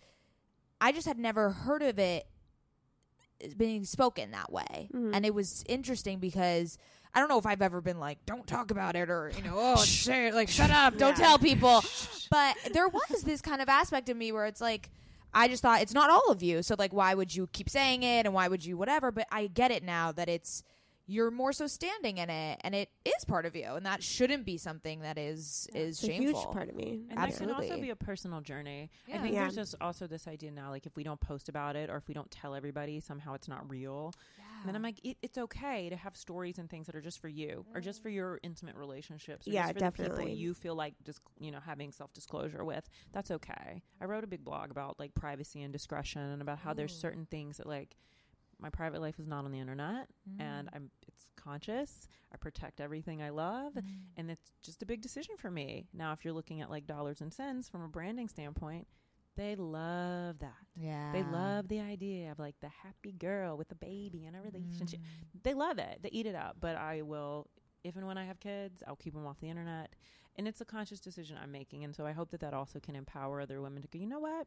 Speaker 2: i just had never heard of it being spoken that way
Speaker 1: Mhm.
Speaker 2: and it was interesting because i don't know if i've ever been like don't talk about it or you know [LAUGHS] oh shit like shut up don't
Speaker 1: Yeah.
Speaker 2: tell people [LAUGHS] but there was this kind of aspect of me where it's like I just thought it's not all of you. So like why would you keep saying it and why would you whatever? But I get it now that it's you're more so standing in it and it is part of you and that shouldn't be something that is is
Speaker 1: It's a
Speaker 2: shameful.
Speaker 1: huge part of me.
Speaker 3: And that can also be a personal journey. I think
Speaker 1: Yeah.
Speaker 3: there's just also this idea now, like if we don't post about it or if we don't tell everybody, somehow it's not real. And then I'm like, it, it's okay to have stories and things that are just for you or just for your intimate relationships. Or
Speaker 1: Yeah,
Speaker 3: just for the
Speaker 1: definitely.
Speaker 3: people you feel like just you know having self disclosure with. That's okay. I wrote a big blog about like privacy and discretion and about how there's certain things that like my private life is not on the internet and
Speaker 2: Mm.
Speaker 3: I'm it's conscious. I protect everything I love
Speaker 2: Mm.
Speaker 3: and it's just a big decision for me. Now, if you're looking at like dollars and cents from a branding standpoint, they love that.
Speaker 2: yeah.
Speaker 3: They love the idea of like the happy girl with a baby and a relationship.
Speaker 2: Mm.
Speaker 3: They love it. They eat it up. But I will, if and when I have kids, I'll keep them off the internet. And it's a conscious decision I'm making. And so I hope that that also can empower other women to go, you know what?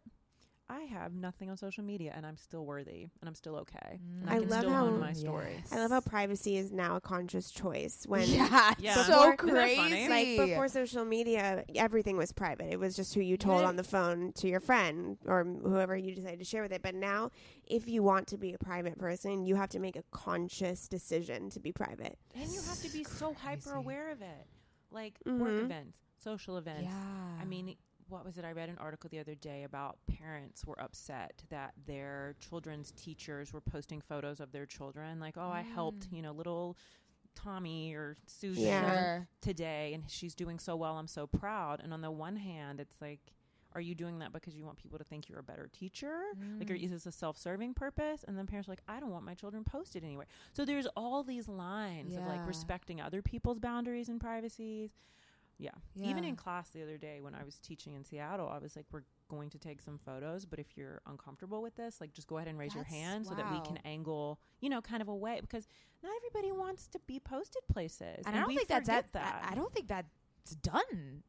Speaker 3: I have nothing on social media and I'm still worthy and I'm still okay. And I,
Speaker 1: I
Speaker 3: can
Speaker 1: love
Speaker 3: still
Speaker 1: how-
Speaker 3: own my story.
Speaker 1: I love how privacy is now a conscious choice. When
Speaker 2: Yeah,
Speaker 3: Yeah.
Speaker 2: so
Speaker 3: Before- Isn't that funny?
Speaker 2: crazy.
Speaker 1: like before social media, everything was private. It was just who you told
Speaker 2: Yeah.
Speaker 1: on the phone to your friend or whoever you decided to share with it. But now, if you want to be a private person, you have to make a conscious decision to be private.
Speaker 3: And you have to be so hyper aware of it. Like work
Speaker 1: Mhm.
Speaker 3: events, social events.
Speaker 2: yeah.
Speaker 3: I mean, what was it? I read an article the other day about parents were upset that their children's teachers were posting photos of their children. Like, oh, I helped,
Speaker 2: Mm.
Speaker 3: you know, little Tommy or Susan
Speaker 1: Yeah.
Speaker 3: Today and she's doing so well. I'm so proud. And on the one hand, it's like, are you doing that because you want people to think you're a better teacher? Like, are,
Speaker 2: Mm.
Speaker 3: is this a self-serving purpose? And then parents are like, I don't want my children posted anywhere. So there's all these lines of like respecting other people's boundaries and privacies. Yeah. Even in class the other day when I was teaching in Seattle, I was like, we're going to take some photos, but if you're uncomfortable with this, like just go ahead and raise your
Speaker 2: That's-
Speaker 3: hand so that we can angle, you know, kind of away because not everybody wants to be posted places.
Speaker 2: and I don't think that's
Speaker 3: that.
Speaker 2: I, I don't think that's done.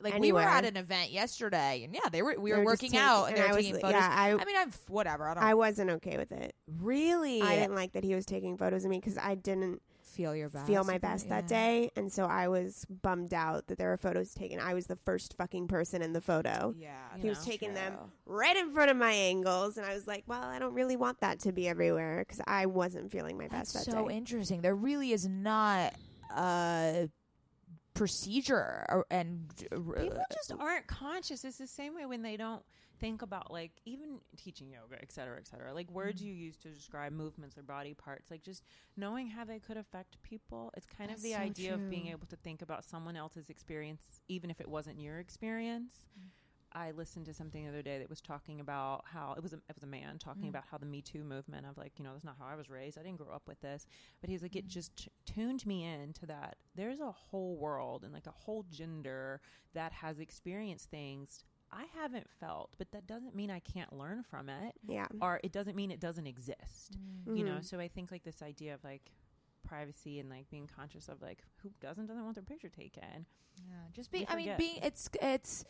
Speaker 2: Like we were at an event yesterday, and yeah, they were. We
Speaker 1: They
Speaker 2: were
Speaker 1: were just
Speaker 2: working
Speaker 1: taking-
Speaker 2: out, and
Speaker 1: and
Speaker 2: they were
Speaker 1: I was-
Speaker 2: taking photos.
Speaker 1: yeah, I-
Speaker 2: I mean, I'm whatever. I don't
Speaker 1: I wasn't okay with it.
Speaker 2: really
Speaker 1: I didn't like that he was taking photos of me because I didn't
Speaker 2: feel your best.
Speaker 1: feel my best that
Speaker 2: yeah.
Speaker 1: day, and so I was bummed out that there were photos taken. I was the first fucking person in the photo.
Speaker 2: Yeah,
Speaker 1: He was taking them right in front of my angles, and I was like, "Well, I don't really want that to be everywhere because I wasn't feeling my
Speaker 2: That's
Speaker 1: best that day.
Speaker 2: so
Speaker 1: day."
Speaker 2: interesting. There really is not a procedure and uh,
Speaker 3: People just aren't conscious. It's the same way when they don't think about like even teaching yoga, et cetera, et cetera. Like words
Speaker 2: Mm.
Speaker 3: you use to describe movements or body parts, like just knowing how they could affect people. It's kind
Speaker 2: That's
Speaker 3: of the
Speaker 2: so
Speaker 3: idea of being able to think about someone else's experience, even if it wasn't your experience.
Speaker 2: Mm.
Speaker 3: I listened to something the other day that was talking about how it was a, it was a man talking
Speaker 2: Mm.
Speaker 3: about how the Me Too movement of like you know that's not how I was raised. I didn't grow up with this, but he's like it
Speaker 2: Mm.
Speaker 3: just t- tuned me into that. There's a whole world and like a whole gender that has experienced things I haven't felt, but that doesn't mean I can't learn from it,
Speaker 1: yeah,
Speaker 3: or it doesn't mean it doesn't exist.
Speaker 2: Mm.
Speaker 3: You know, so I think like this idea of like privacy and like being conscious of like who doesn't doesn't want their picture taken.
Speaker 2: Yeah, just being.
Speaker 3: We
Speaker 2: I mean, being. It's it's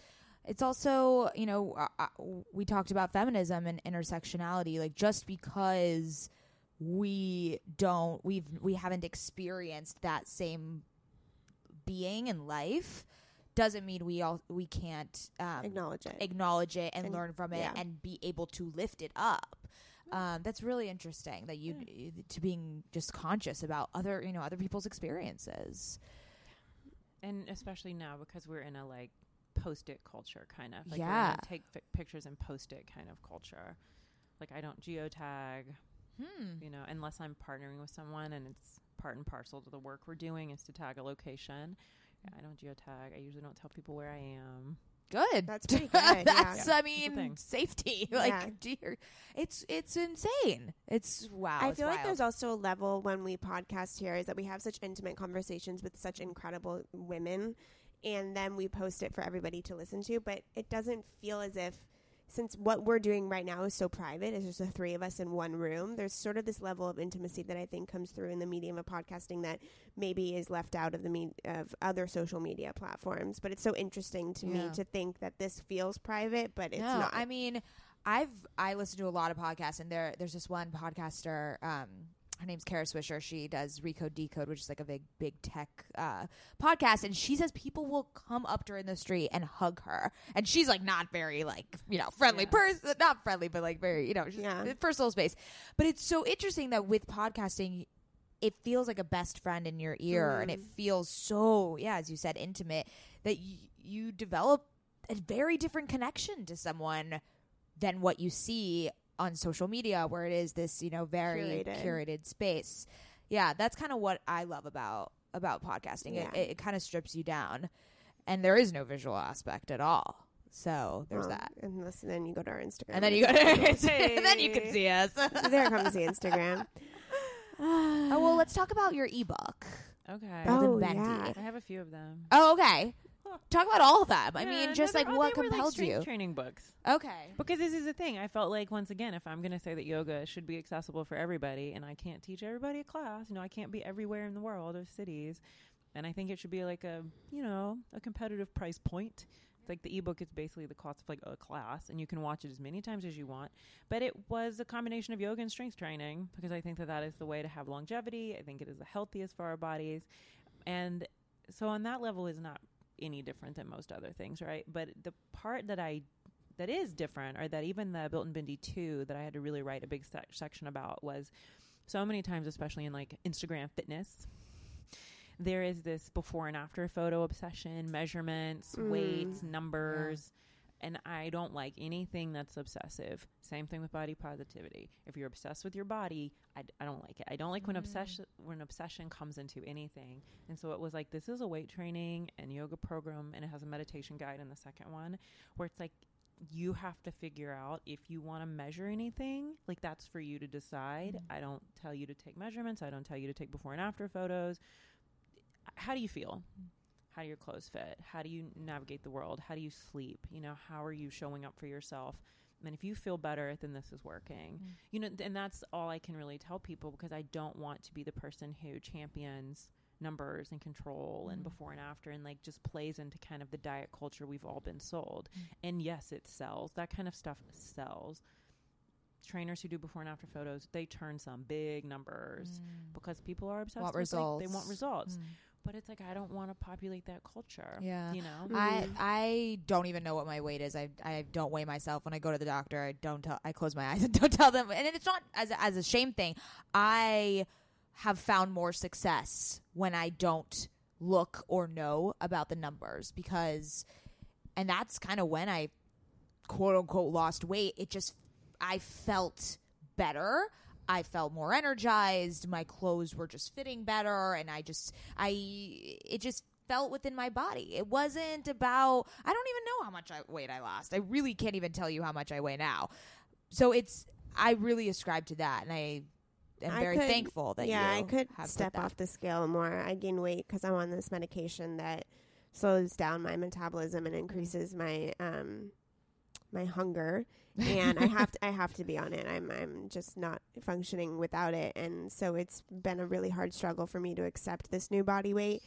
Speaker 2: it's also you know uh, uh, we talked about feminism and intersectionality. Like just because we don't we've we haven't experienced that same being in life doesn't mean we all we can't um,
Speaker 1: acknowledge it.
Speaker 2: acknowledge it and,
Speaker 1: And-
Speaker 2: learn from it
Speaker 1: yeah.
Speaker 2: and be able to lift it up. Um, that's really interesting that you to being just conscious about other you know other people's experiences.
Speaker 3: and especially now because we're in a like post-it culture kind of like we're
Speaker 2: Yeah.
Speaker 3: take fi- pictures and post it kind of culture like i don't geotag
Speaker 2: Hmm.
Speaker 3: you know unless i'm partnering with someone and it's part and parcel to the work we're doing is to tag a location Yeah, i don't geotag i usually don't tell people where i am
Speaker 2: Good.
Speaker 1: That's pretty [LAUGHS] good.
Speaker 2: That's
Speaker 3: Yeah.
Speaker 2: I mean
Speaker 3: thing.
Speaker 2: safety. [LAUGHS]
Speaker 1: Yeah.
Speaker 2: Like dear, it's it's insane. It's wow.
Speaker 1: I
Speaker 2: it's
Speaker 1: feel like there's also a level when we podcast here is that we have such intimate conversations with such incredible women and then we post it for everybody to listen to, but it doesn't feel as if since what we're doing right now is so private, it's just the three of us in one room, there's sort of this level of intimacy that I think comes through in the medium of podcasting that maybe is left out of the me- of other social media platforms. But it's so interesting to me to think that this feels private, but it's
Speaker 2: no,
Speaker 1: not.
Speaker 2: I mean, I've I listen to a lot of podcasts, and there there's this one podcaster. Um, her name's Kara Swisher. She does Recode Decode, which is like a big big tech uh, podcast, and she says people will come up to her in the street and hug her, and she's like not very like you know friendly
Speaker 3: Yeah.
Speaker 2: person, not friendly, but like very you know she's-
Speaker 1: Yeah.
Speaker 2: personal space. But it's so interesting that with podcasting. It feels like a best friend in your ear, and it feels so, yeah, as you said, intimate that y- you develop a very different connection to someone than what you see on social media where it is this you know very
Speaker 1: Curated.
Speaker 2: curated, space yeah that's kind of what i love about about podcasting
Speaker 1: Yeah.
Speaker 2: it, it, kind of strips you down and there is no visual aspect at all so there's
Speaker 1: Well,
Speaker 2: that
Speaker 1: Unless then you go to our Instagram.
Speaker 2: and then you go to our
Speaker 3: Hey. [LAUGHS]
Speaker 2: and then you can see us
Speaker 1: there comes the Instagram. [LAUGHS]
Speaker 2: oh well let's talk about your ebook
Speaker 3: okay
Speaker 2: Golden
Speaker 1: Oh,
Speaker 2: Bendy.
Speaker 1: yeah.
Speaker 3: i have a few of them
Speaker 2: oh okay talk about all of them i mean just like what
Speaker 3: they were, like,
Speaker 2: compelled you
Speaker 3: training books
Speaker 2: okay
Speaker 3: Because this is the thing. I felt like once again, if I'm going to say that yoga should be accessible for everybody, and I can't teach everybody a class, you know, I can't be everywhere in the world or cities, and I think it should be like a, you know, a competitive price point. It's like the ebook is basically the cost of like a class, and you can watch it as many times as you want. But it was a combination of yoga and strength training because I think that that is the way to have longevity. I think it is the healthiest for our bodies, and so on that level is not any different than most other things, right? But the part that I that is different, or that even the Built and Bendy two that I had to really write a big sec- section about was so many times, especially in like Instagram fitness. There is this before and after photo obsession, measurements,
Speaker 1: Mm.
Speaker 3: weights, numbers, and I don't like anything that's obsessive. Same thing with body positivity. If you're obsessed with your body, I don't like it. I don't like when mm-hmm. obsession when obsession comes into anything. And so it was like this is a weight training and yoga program, and it has a meditation guide in the second one, where it's like you have to figure out if you want to measure anything. Like that's for you to decide. Mm-hmm. I don't tell you to take measurements. I don't tell you to take before and after photos. How do you feel? Mm-hmm. How do your clothes fit? How do you navigate the world? How do you sleep? You know, how are you showing up for yourself? And if you feel better, then this is working. Mm. You know, and that's all I can really tell people because I don't want to be the person who champions numbers and control and mm. before and after and like just plays into kind of the diet culture we've all been sold. Mm. And yes, it sells. That kind of stuff sells. Trainers who do before and after photos, they turn some big numbers because people are obsessed
Speaker 2: Want
Speaker 3: with like, they
Speaker 2: results.
Speaker 3: want results. But it's like I don't want to populate that culture.
Speaker 2: Yeah.
Speaker 3: You know?
Speaker 2: I I don't even know what my weight is. I I don't weigh myself when I go to the doctor. I don't tell. I close my [LAUGHS] eyes and don't tell them. And it's not as a, as a shame thing. I have found more success when I don't look or know about the numbers because, and that's kind of when I quote unquote lost weight. It just I felt better. I felt more energized. My clothes were just fitting better, and I just I it just felt within my body. It wasn't about I don't even know how much I, weight I lost. I really can't even tell you how much I weigh now. So it's I really ascribe to that, and I am very
Speaker 1: could-
Speaker 2: thankful that
Speaker 1: yeah,
Speaker 2: you
Speaker 1: I could step off the scale more. I gain weight because I'm on this medication that slows down my metabolism and increases my um my hunger [LAUGHS] and I have to I have to be on it. I'm I'm just not functioning without it and so it's been a really hard struggle for me to accept this new body weight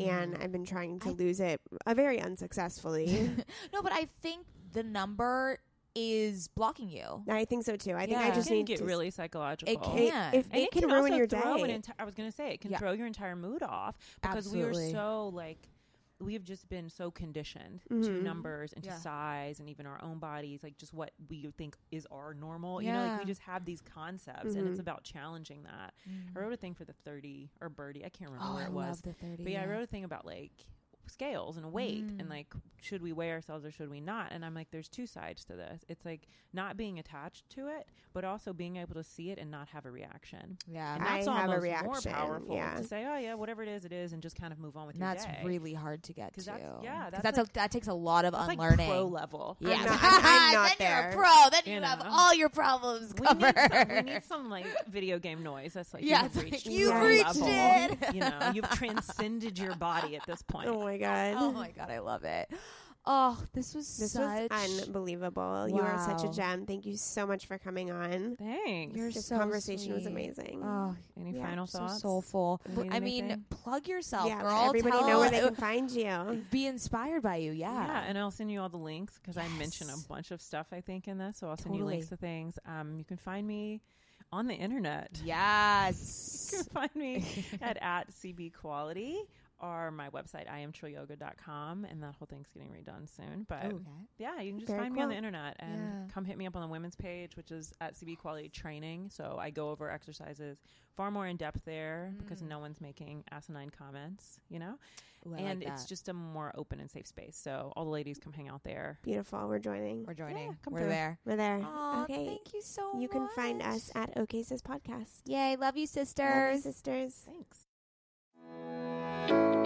Speaker 1: and I've been trying to
Speaker 2: I-
Speaker 1: lose it uh, very unsuccessfully. [LAUGHS]
Speaker 2: no, but I think the number is blocking you.
Speaker 1: I think so too. I think I just
Speaker 3: it can
Speaker 1: need
Speaker 3: get
Speaker 1: to
Speaker 3: really psychological.
Speaker 2: It
Speaker 1: it,
Speaker 2: can.
Speaker 1: if
Speaker 3: And
Speaker 1: it, can,
Speaker 3: also
Speaker 1: ruin your
Speaker 3: throw an
Speaker 1: day.
Speaker 3: enti- I was going to say it can
Speaker 2: Yeah.
Speaker 3: throw your entire mood off because we are so like we have just been so conditioned to
Speaker 1: Mhm.
Speaker 3: numbers and to size and even our own bodies, like just what we think is our normal. You know, like we just have these concepts, and it's
Speaker 1: Mhm.
Speaker 3: about challenging that.
Speaker 2: Mm.
Speaker 3: I wrote a thing for the thirty or Byrdie. I can't remember
Speaker 2: Oh,
Speaker 3: where
Speaker 2: I
Speaker 3: it was.
Speaker 2: love the 30.
Speaker 3: But yeah, I wrote a thing about like scales and weight
Speaker 2: Mm.
Speaker 3: and like should we weigh ourselves or should we not? And I'm like, there's two sides to this. It's like not being attached to it, but also being able to see it and not have a reaction.
Speaker 2: Yeah.
Speaker 3: And
Speaker 1: I
Speaker 3: that's
Speaker 1: have a
Speaker 3: almost more powerful
Speaker 1: yeah.
Speaker 3: to say, oh yeah, whatever it is, it is, and just kind of move on with
Speaker 2: And
Speaker 3: your
Speaker 2: that's
Speaker 3: day.
Speaker 2: really hard to get to.
Speaker 3: that's- yeah, that's
Speaker 2: that's,
Speaker 3: like-
Speaker 2: a, that takes a lot of unlearning.
Speaker 3: like pro level.
Speaker 2: Yeah,
Speaker 1: I'm not- [LAUGHS] I'm not
Speaker 2: then
Speaker 1: there.
Speaker 2: You're a pro. Then you,
Speaker 3: You
Speaker 2: have all your problems
Speaker 3: We
Speaker 2: covered.
Speaker 3: need, some, we need some like video game noise. That's like
Speaker 2: Yeah,
Speaker 3: you've
Speaker 2: it's like,
Speaker 3: reached,
Speaker 1: you've reached
Speaker 3: level.
Speaker 2: it.
Speaker 3: you know, you've transcended your body at this [LAUGHS] point.
Speaker 1: Oh my god.
Speaker 2: oh my god, I love it. Oh, this was
Speaker 1: This
Speaker 2: such.
Speaker 1: was unbelievable. You are such a gem. Thank you so much for coming on.
Speaker 3: Thanks.
Speaker 2: You're
Speaker 1: This
Speaker 2: so
Speaker 1: conversation was amazing.
Speaker 2: Oh,
Speaker 3: Any
Speaker 1: Yeah,
Speaker 3: final
Speaker 2: so
Speaker 3: thoughts?
Speaker 2: soulful.
Speaker 3: Need
Speaker 2: I mean, plug yourself,
Speaker 1: yeah,
Speaker 2: girl.
Speaker 1: let everybody
Speaker 2: Tell-
Speaker 1: know where they can find you. [LAUGHS]
Speaker 2: be inspired by you. Yeah.
Speaker 3: Yeah, and I'll send you all the links because I mention a bunch of stuff I think in this. So I'll send you links to things. Um, you can find me on the internet.
Speaker 2: yes. [LAUGHS]
Speaker 3: You can find me [LAUGHS] at at CB Quality or my website iamtrillyoga.com and that whole thing's getting redone soon. But
Speaker 2: okay.
Speaker 3: yeah, you can just
Speaker 1: Very
Speaker 3: find me on the internet and
Speaker 2: Yeah.
Speaker 3: come hit me up on the women's page, which is at CB Quality Training. So I go over exercises far more in depth there because
Speaker 2: Mm.
Speaker 3: no one's making asinine comments, you know?
Speaker 2: Ooh,
Speaker 3: and
Speaker 2: like
Speaker 3: it's just a more open and safe space. So all the ladies come hang out there.
Speaker 1: Beautiful. We're joining.
Speaker 2: we're joining.
Speaker 3: come
Speaker 2: we're
Speaker 3: through.
Speaker 2: there.
Speaker 1: We're there.
Speaker 2: Aw,
Speaker 1: okay.
Speaker 2: thank you so much
Speaker 1: You can find us at OK Sis Podcast.
Speaker 2: Yay, love you,
Speaker 1: Love you,
Speaker 2: sisters.
Speaker 1: sisters.
Speaker 3: Thanks.